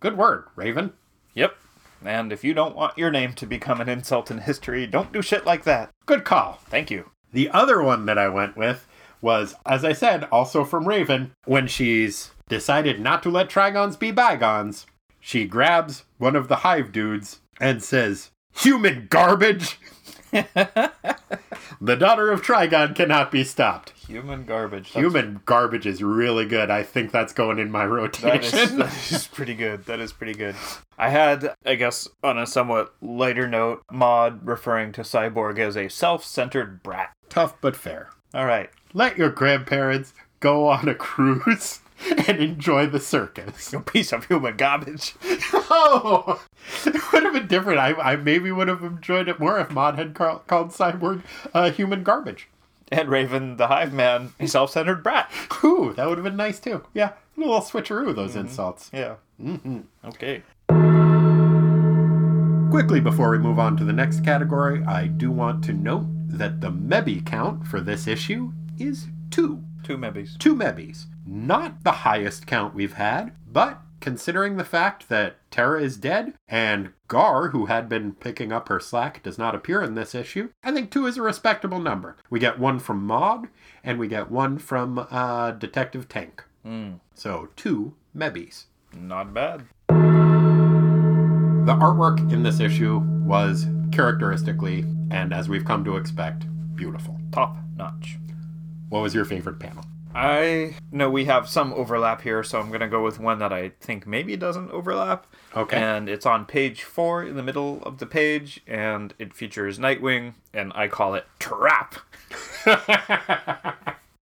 good word, Raven. Yep. And if you don't want your name to become an insult in history, don't do shit like that. Good call. Thank you. The other one that I went with was, as I said, also from Raven, when she's decided not to let Trigons be bygones, she grabs one of the hive dudes and says, Human garbage! the daughter of Trigon cannot be stopped. Human garbage. That's- Human garbage is really good. I think that's going in my rotation. is, that is pretty good. That is pretty good. I had, I guess, on a somewhat lighter note, Maud referring to Cyborg as a self centered brat. Tough but fair. All right. Let your grandparents go on a cruise and enjoy the circus. You piece of human garbage. Oh, it would have been different. I, I maybe would have enjoyed it more if Maud had call, called Cyborg uh, human garbage. And Raven, the Hive Man, a self centered brat. Ooh, that would have been nice too. Yeah, a little switcheroo of those insults. Yeah. Mm-hmm. Okay. Quickly before we move on to the next category, I do want to note that the Mebby count for this issue is two. Two Mebbies. Two Mebbies. Not the highest count we've had, but considering the fact that Terra is dead and Gar, who had been picking up her slack, does not appear in this issue, I think two is a respectable number. We get one from Maud, and we get one from uh, Detective Tank. So two Mebbies. Not bad. The artwork in this issue was characteristically, and as we've come to expect, beautiful. Top notch. What was your favorite panel? I know we have some overlap here, so I'm gonna go with one that I think maybe doesn't overlap. Okay. And it's on page four in the middle of the page, and it features Nightwing, and I call it Trap.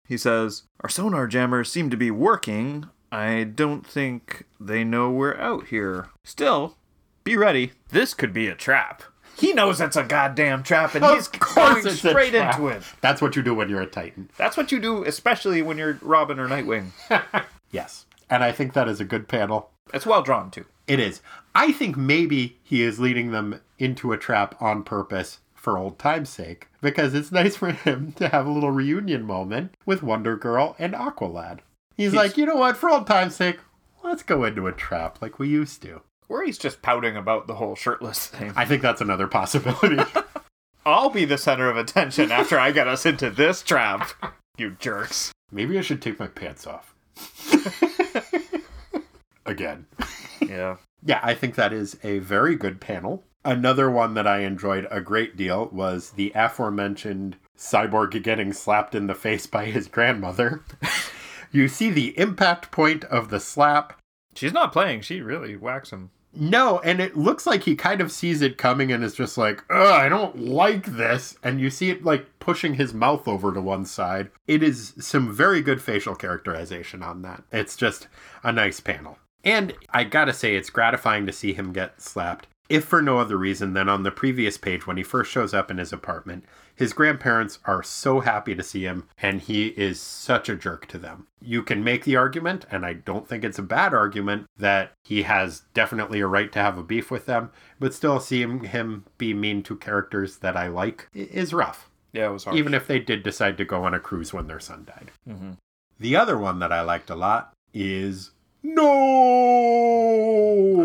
he says, Our sonar jammers seem to be working. I don't think they know we're out here. Still, be ready. This could be a trap. He knows it's a goddamn trap, and he's going straight into it. That's what you do when you're a Titan. That's what you do, especially when you're Robin or Nightwing. Yes. And I think that is a good panel. It's well drawn, too. It is. I think maybe he is leading them into a trap on purpose for old time's sake, because it's nice for him to have a little reunion moment with Wonder Girl and Aqualad. He's, like, you know what, for old time's sake, let's go into a trap like we used to. Or he's just pouting about the whole shirtless thing. I think that's another possibility. I'll be the center of attention after I get us into this trap. You jerks. maybe I should take my pants off. Again. Yeah. Yeah, I think that is a very good panel. Another one that I enjoyed a great deal was the aforementioned cyborg getting slapped in the face by his grandmother. you see the impact point of the slap. She's not playing. She really whacks him. No, and it looks like he kind of sees it coming and is just like, Ugh, I don't like this. And you see it like pushing his mouth over to one side. It is some very good facial characterization on that. It's just a nice panel. And I gotta say, it's gratifying to see him get slapped, if for no other reason than on the previous page when he first shows up in his apartment. His grandparents are so happy to see him, and he is such a jerk to them. You can make the argument, and I don't think it's a bad argument, that he has definitely a right to have a beef with them, but still seeing him be mean to characters that I like is rough Yeah, it was hard. even if they did decide to go on a cruise when their son died. Mm-hmm. The other one that I liked a lot is No!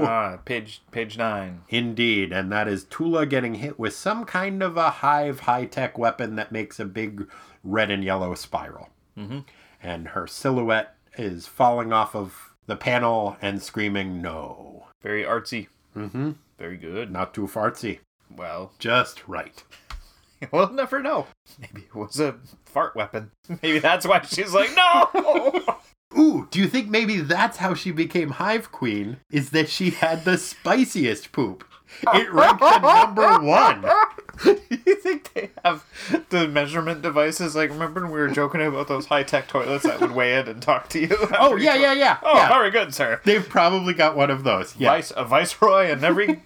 ah, page page nine. Indeed, and that is Tula getting hit with some kind of a hive high tech weapon that makes a big red and yellow spiral. Mm-hmm. And her silhouette is falling off of the panel and screaming, No. Very artsy. Mm-hmm. Very good. Not too fartsy. Well, Just right. we'll never know. Maybe it was a fart weapon. Maybe that's why she's like, no. Ooh, do you think maybe that's how she became Hive Queen? Is that she had the spiciest poop? It ranked at number one. you think they have the measurement devices? Like, remember when we were joking about those high tech toilets that would weigh in and talk to you? Oh, yeah, yeah, yeah. Oh, yeah. very good, sir. They've probably got one of those. Yeah. Vice, a viceroy and every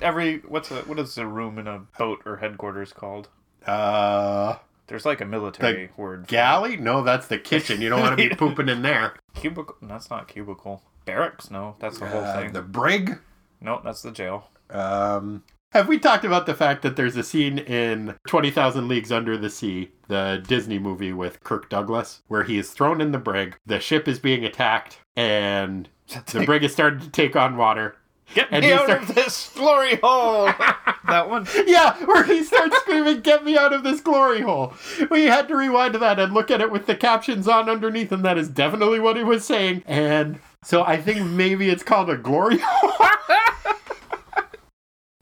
every what's a what is a room in a boat or headquarters called? Uh, There's like a military word. for galley? No, that's the kitchen. You don't want to be pooping in there. Cubicle? That's not cubicle. Barracks? No, that's the whole Uh, thing. the brig? No, that's the jail. Um, have we talked about the fact that there's a scene in 20,000 Leagues Under the Sea, the Disney movie with Kirk Douglas, where he is thrown in the brig, the ship is being attacked, and the brig is starting to take on water. Get me out start- of this glory hole. that one. Yeah, where he starts screaming, Get me out of this glory hole. We had to rewind to that and look at it with the captions on underneath, and that is definitely what he was saying. And so I think maybe it's called a glory hole.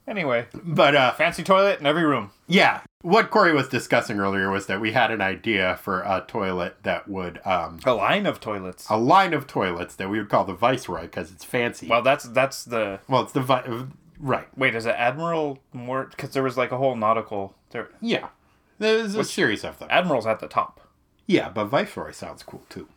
Anyway, But uh, fancy toilet in every room. yeah, what Corey was discussing earlier was that we had an idea for a toilet that would, um, A line of toilets. a line of toilets that we would call the Viceroy because it's fancy. Well, that's that's the well it's the, vi- uh, right. wait. Is it Admiral more? Because there was like a whole nautical. There, Yeah. There's a series of them. Admiral's at the top. Yeah, but Viceroy sounds cool too.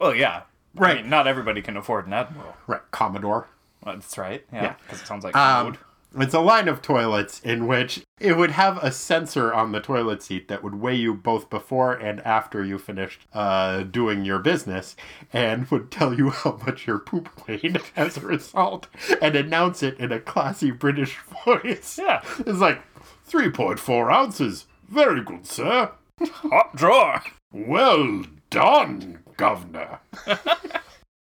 Well, yeah. Right. I mean, not everybody can afford an Admiral. Right, Commodore. That's right. Yeah. Yeah. Because it sounds like Um, food. It's a line of toilets in which it would have a sensor on the toilet seat that would weigh you both before and after you finished uh, doing your business and would tell you how much your poop weighed as a result and announce it in a classy British voice. Yeah. It's like 3.4 ounces. Very good, sir. Hot drawer. Well done, governor.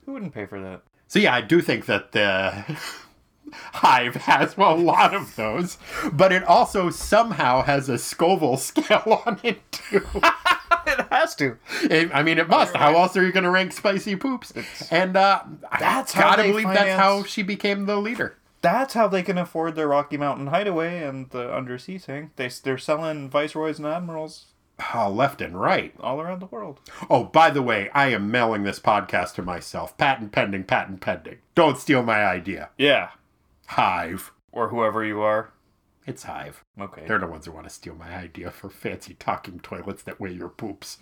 Who wouldn't pay for that? So yeah, I do think that the Hive has a lot of those, but it also somehow has a Scoville scale on it too. it has to. It- I mean, it must. How else are you going to rank spicy poops? And uh, That's I how gotta believe that's how she became the leader. That's how they can afford their Rocky Mountain Hideaway and the undersea thing. They they're selling viceroys and admirals Oh, left and right. all around the world. Oh, by the way, I am mailing this podcast to myself. Patent pending, patent pending. Don't steal my idea. Yeah, Hive. or whoever you are. It's Hive. Okay. They're the ones who want to steal my idea for fancy talking toilets that weigh your poops.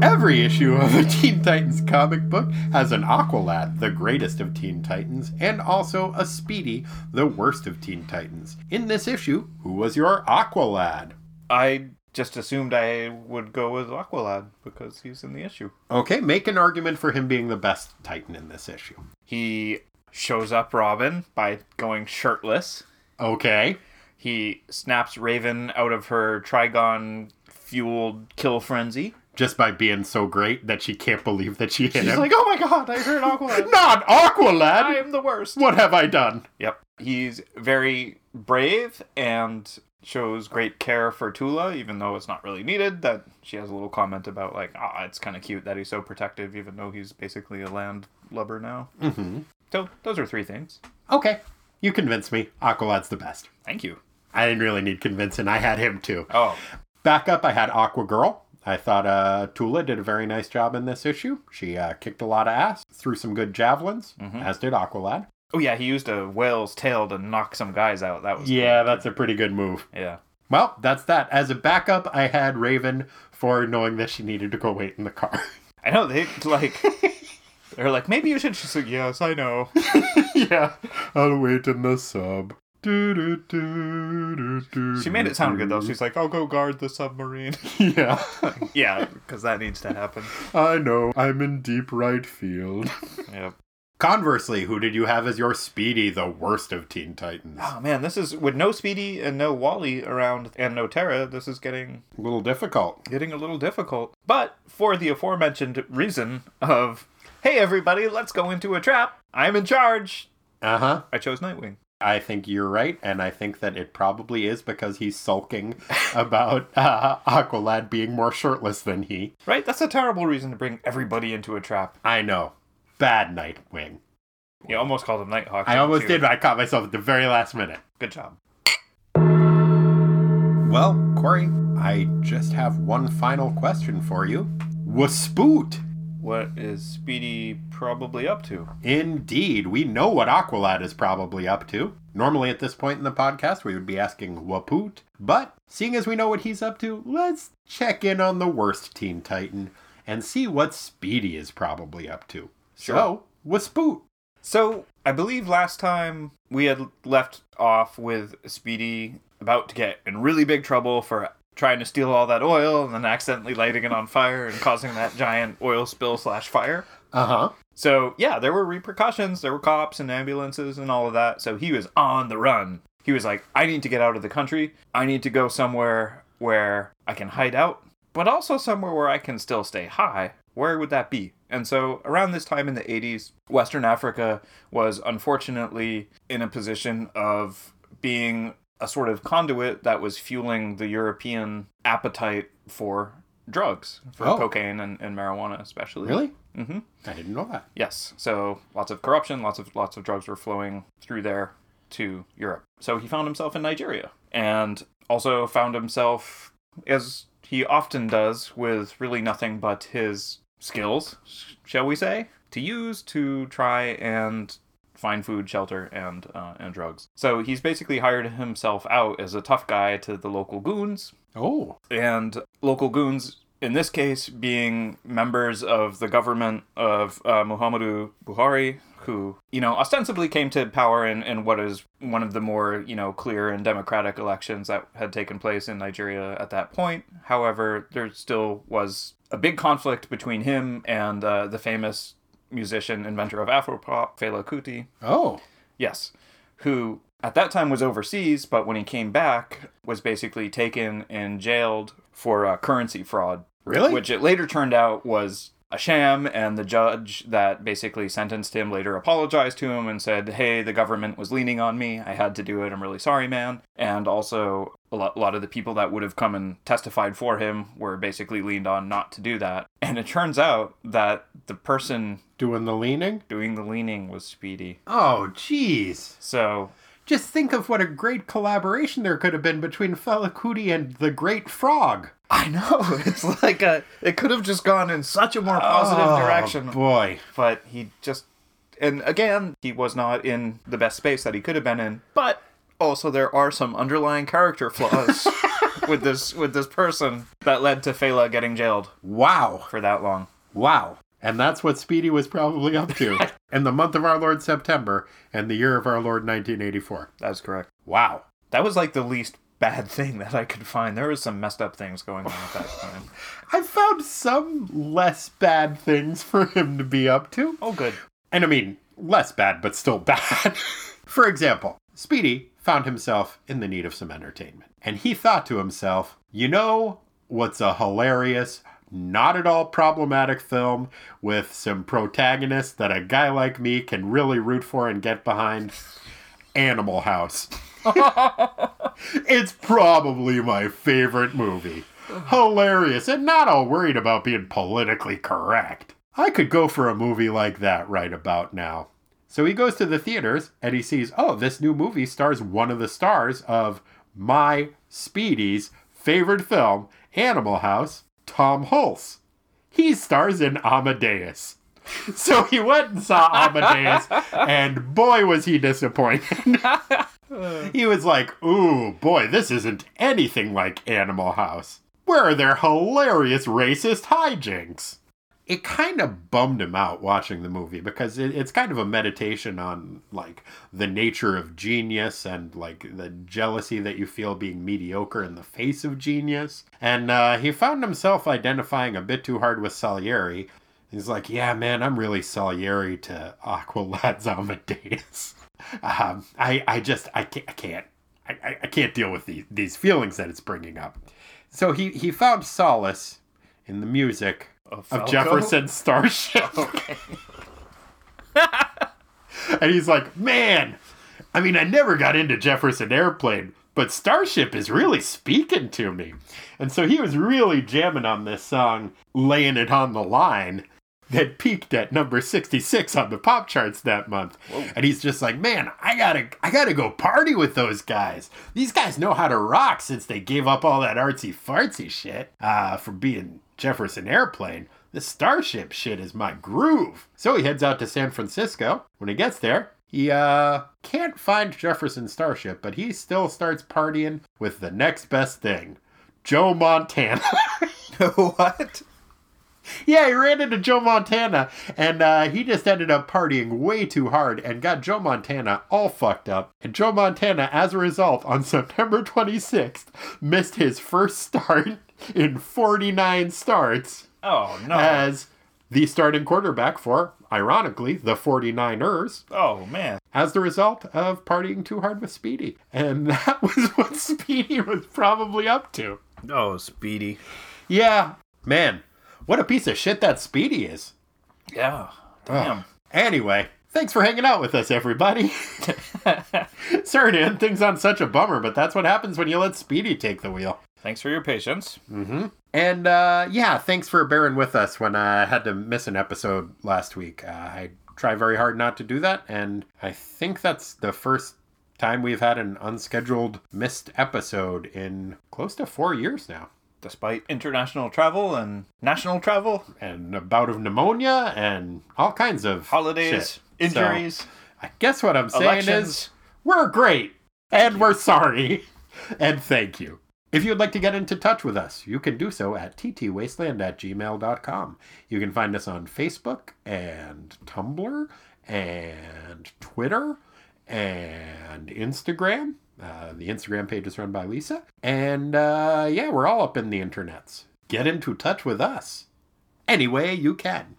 Every issue of a Teen Titans comic book has an Aqualad, the greatest of Teen Titans, and also a Speedy, the worst of Teen Titans. In this issue, who was your Aqualad? I just assumed I would go with Aqualad because he's in the issue. Okay, make an argument for him being the best Titan in this issue. He shows up Robin by going shirtless. Okay. He snaps Raven out of her Trigon fueled kill frenzy. Just by being so great that she can't believe that she hit him. She's him. like, oh my god, I heard Aqualad. Not Aqualad! I am the worst. What have I done? Yep. He's very brave and shows great care for Tula, even though it's not really needed. That she has a little comment about, like, ah, it's kind of cute that he's so protective, even though he's basically a land lubber now. Mm-hmm. So, those are three things. Okay, you convinced me. Aqualad's the best. Thank you. I didn't really need convincing. I had him too. Oh, Back up, I had Aqua Girl. I thought uh, Tula did a very nice job in this issue. She uh, kicked a lot of ass, threw some good javelins, as did Aqualad. oh yeah, he used a whale's tail to knock some guys out. That was Yeah, that's a pretty good move. yeah. Well, that's that. As a backup, I had Raven for knowing that she needed to go wait in the car. I know they like. They're like, maybe you should. She's like, yes, I know. yeah, I'll wait in the sub. Do, do, do, do, She made it sound good though. She's like, I'll go guard the submarine. Yeah, yeah, because that needs to happen. I know. I'm in deep right field. Yep. Conversely, who did you have as your Speedy, the worst of Teen Titans? Oh man, this is with no Speedy and no Wally around and no Terra. This is getting A little difficult. getting a little difficult. But for the aforementioned reason of, hey everybody, let's go into a trap. I'm in charge. Uh huh. I chose Nightwing. I think you're right, and I think that it probably is because he's sulking about uh, Aqualad being more shirtless than he. Right? That's a terrible reason to bring everybody into a trap. I know. Bad Nightwing. You almost called him Nighthawk. I almost you? did, but I caught myself at the very last minute. Good job. Well, Corey, I just have one final question for you. Waspoot! What is Speedy probably up to? Indeed, we know what Aqualad is probably up to. Normally, at this point in the podcast, we would be asking Wapoot, but seeing as we know what he's up to, let's check in on the worst Teen Titan and see what Speedy is probably up to. So, Waspoot. So, I believe last time we had left off with Speedy about to get in really big trouble for trying to steal all that oil and then accidentally lighting it on fire and causing that giant oil spill slash fire. Uh huh. So, yeah, there were repercussions. There were cops and ambulances and all of that. So, he was on the run. He was like, I need to get out of the country. I need to go somewhere where I can hide out, but also somewhere where I can still stay high. Where would that be? And so, around this time in the 80s, Western Africa was unfortunately in a position of being a sort of conduit that was fueling the European appetite for drugs, for Oh. cocaine and, and marijuana, especially. Really? hmm I didn't know that. Yes. So lots of corruption, lots of lots of drugs were flowing through there to Europe. So he found himself in Nigeria and also found himself as he often does with really nothing but his skills, shall we say, to use to try and find food, shelter, and uh, and drugs. So he's basically hired himself out as a tough guy to the local goons, Oh. and local goons in this case being members of the government of uh, Muhammadu Buhari who you know ostensibly came to power in, in what is one of the more you know clear and democratic elections that had taken place in Nigeria at that point however there still was a big conflict between him and uh, the famous musician inventor of Afropop Fela Kuti Oh. Yes. Who at that time was overseas, but when he came back, was basically taken and jailed for uh, currency fraud. Really? Which it later turned out was a sham, and the judge that basically sentenced him later apologized to him and said, Hey, the government was leaning on me. I had to do it. I'm really sorry, man. And also, a lot, a lot of the people that would have come and testified for him were basically leaned on not to do that. And it turns out that the person Doing the leaning? doing the leaning was Speedy. Oh, jeez. So Just think of what a great collaboration there could have been between Fela Kuti and the Great Frog. I know. It's like a. It could have just gone in such a more positive Oh, direction. boy. But he just. And again, he was not in the best space that he could have been in. But also, there are some underlying character flaws with this with this person that led to Fela getting jailed Wow. for that long. Wow. And that's what Speedy was probably up to in the month of our Lord September and the year of our Lord 1984. That's correct. Wow. That was like the least bad thing that I could find. There was some messed up things going on at that time. I found some less bad things for him to be up to. Oh, good. And I mean, less bad, but still bad. For example, Speedy found himself in the need of some entertainment. And he thought to himself, you know what's a hilarious, not at all problematic film with some protagonists that a guy like me can really root for and get behind? Animal House. it's probably my favorite movie. Hilarious and not all worried about being politically correct. I could go for a movie like that right about now. So he goes to the theaters and he sees, oh, this new movie stars one of the stars of my Speedy's favorite film, Animal House, Tom Hulce. He stars in Amadeus. So he went and saw Amadeus, and boy, was he disappointed. he was like, ooh, boy, this isn't anything like Animal House. Where are their hilarious racist hijinks? It kind of bummed him out watching the movie because it, it's kind of a meditation on like the nature of genius and like the jealousy that you feel being mediocre in the face of genius. And uh, he found himself identifying a bit too hard with Salieri. He's like, yeah, man, I'm really Salieri to Aqualad's Amadeus. Um, I, I just, I can't, I can't, I- I can't deal with these, these feelings that it's bringing up. So he, he found solace in the music of Falco? Jefferson Starship. and he's like, man, I mean, I never got into Jefferson Airplane, but Starship is really speaking to me. And so he was really jamming on this song, laying it on the line, that peaked at number 66 on the pop charts that month. And he's just like, man, I gotta, I gotta go party with those guys. These guys know how to rock since they gave up all that artsy fartsy shit uh, for being Jefferson Airplane. This Starship shit is my groove. So he heads out to San Francisco. When he gets there, he uh can't find Jefferson Starship, but he still starts partying with the next best thing. Joe Montana. what? yeah, he ran into Joe Montana and uh, he just ended up partying way too hard and got Joe Montana all fucked up. And Joe Montana, as a result, on September 26th, missed his first start in 49 starts Oh no! as the starting quarterback for, ironically, the 49ers oh man! as the result of partying too hard with Speedy. And that was what Speedy was probably up to. Oh, Speedy. Yeah, man, what a piece of shit that Speedy is. Yeah. Damn. Anyway, thanks for hanging out with us, everybody. Sorry to end things on such a bummer, but that's what happens when you let Speedy take the wheel. Thanks for your patience. And uh, yeah, thanks for bearing with us when I had to miss an episode last week. Uh, I try very hard not to do that, and I think that's the first time we've had an unscheduled missed episode in close to four years now. Despite international travel and national travel, And a bout of pneumonia and all kinds of holidays, shit. So, injuries, I guess what I'm saying elections. is we're great and we're sorry and thank you. If you'd like to get into touch with us, you can do so at ttwasteland at gmail.com. You can find us on Facebook and Tumblr and Twitter and Instagram. Uh, the Instagram page is run by Lisa. And uh, yeah, we're all up in the internets. Get into touch with us any way you can.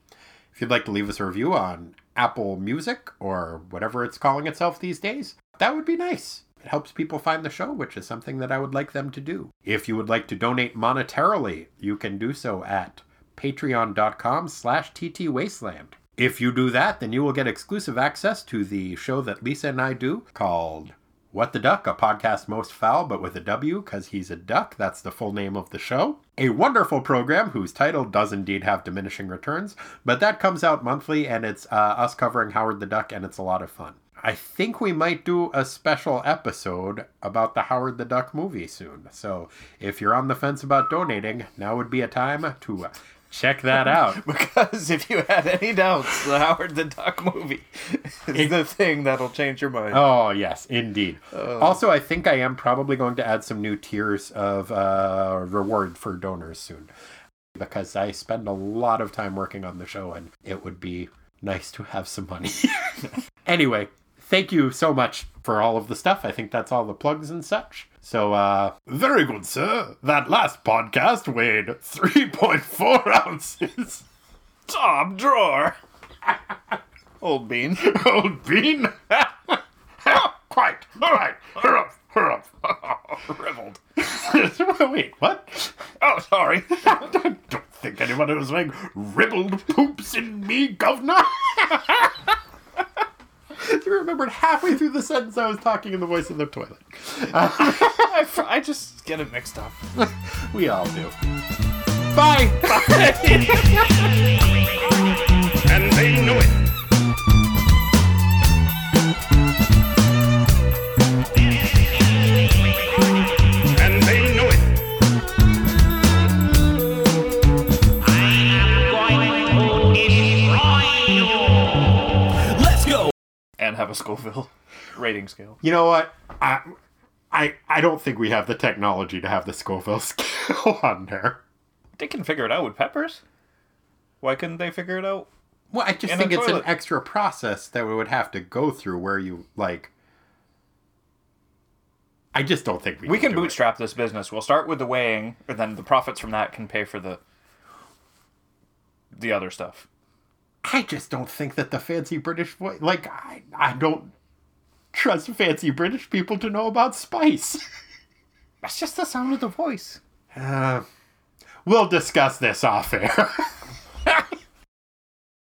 If you'd like to leave us a review on Apple Music or whatever it's calling itself these days, that would be nice. It helps people find the show, which is something that I would like them to do. If you would like to donate monetarily, you can do so at patreon.com slash ttwasteland. If you do that, then you will get exclusive access to the show that Lisa and I do called What the Duck, a podcast most foul but with a W because he's a duck. That's the full name of the show. A wonderful program whose title does indeed have diminishing returns, but that comes out monthly and it's uh, us covering Howard the Duck and it's a lot of fun. I think we might do a special episode about the Howard the Duck movie soon. So if you're on the fence about donating, now would be a time to check that out. Because if you had any doubts, the Howard the Duck movie is the thing that'll change your mind. Oh, yes, indeed. Also, I think I am probably going to add some new tiers of uh, reward for donors soon because I spend a lot of time working on the show and it would be nice to have some money. anyway, thank you so much for all of the stuff. I think that's all the plugs and such. So, uh, very good, sir. That last podcast weighed 3.4 ounces. Top drawer. Old bean. Old bean. Quite. All right. Hurry up. Hurry up. Riveled. Wait, what? Oh, sorry. I don't think anyone was saying ribbled poops in me, governor. you remembered halfway through the sentence I was talking in the voice of the toilet. I just get it mixed up. We all do. Bye. and And have a Scoville rating scale. You know what? I, I, I don't think we have the technology to have the Scoville scale on there. They can figure it out with peppers. Why couldn't they figure it out? Well, I just think a it's an extra process that we would have to go through where you like. I just don't think we. We can do it. bootstrap this business. We'll start with the weighing, and then the profits from that can pay for the the other stuff. I just don't think that the fancy British voice. Like I, I don't trust fancy British people to know about spice. That's just the sound of the voice. Uh, we'll discuss this off air.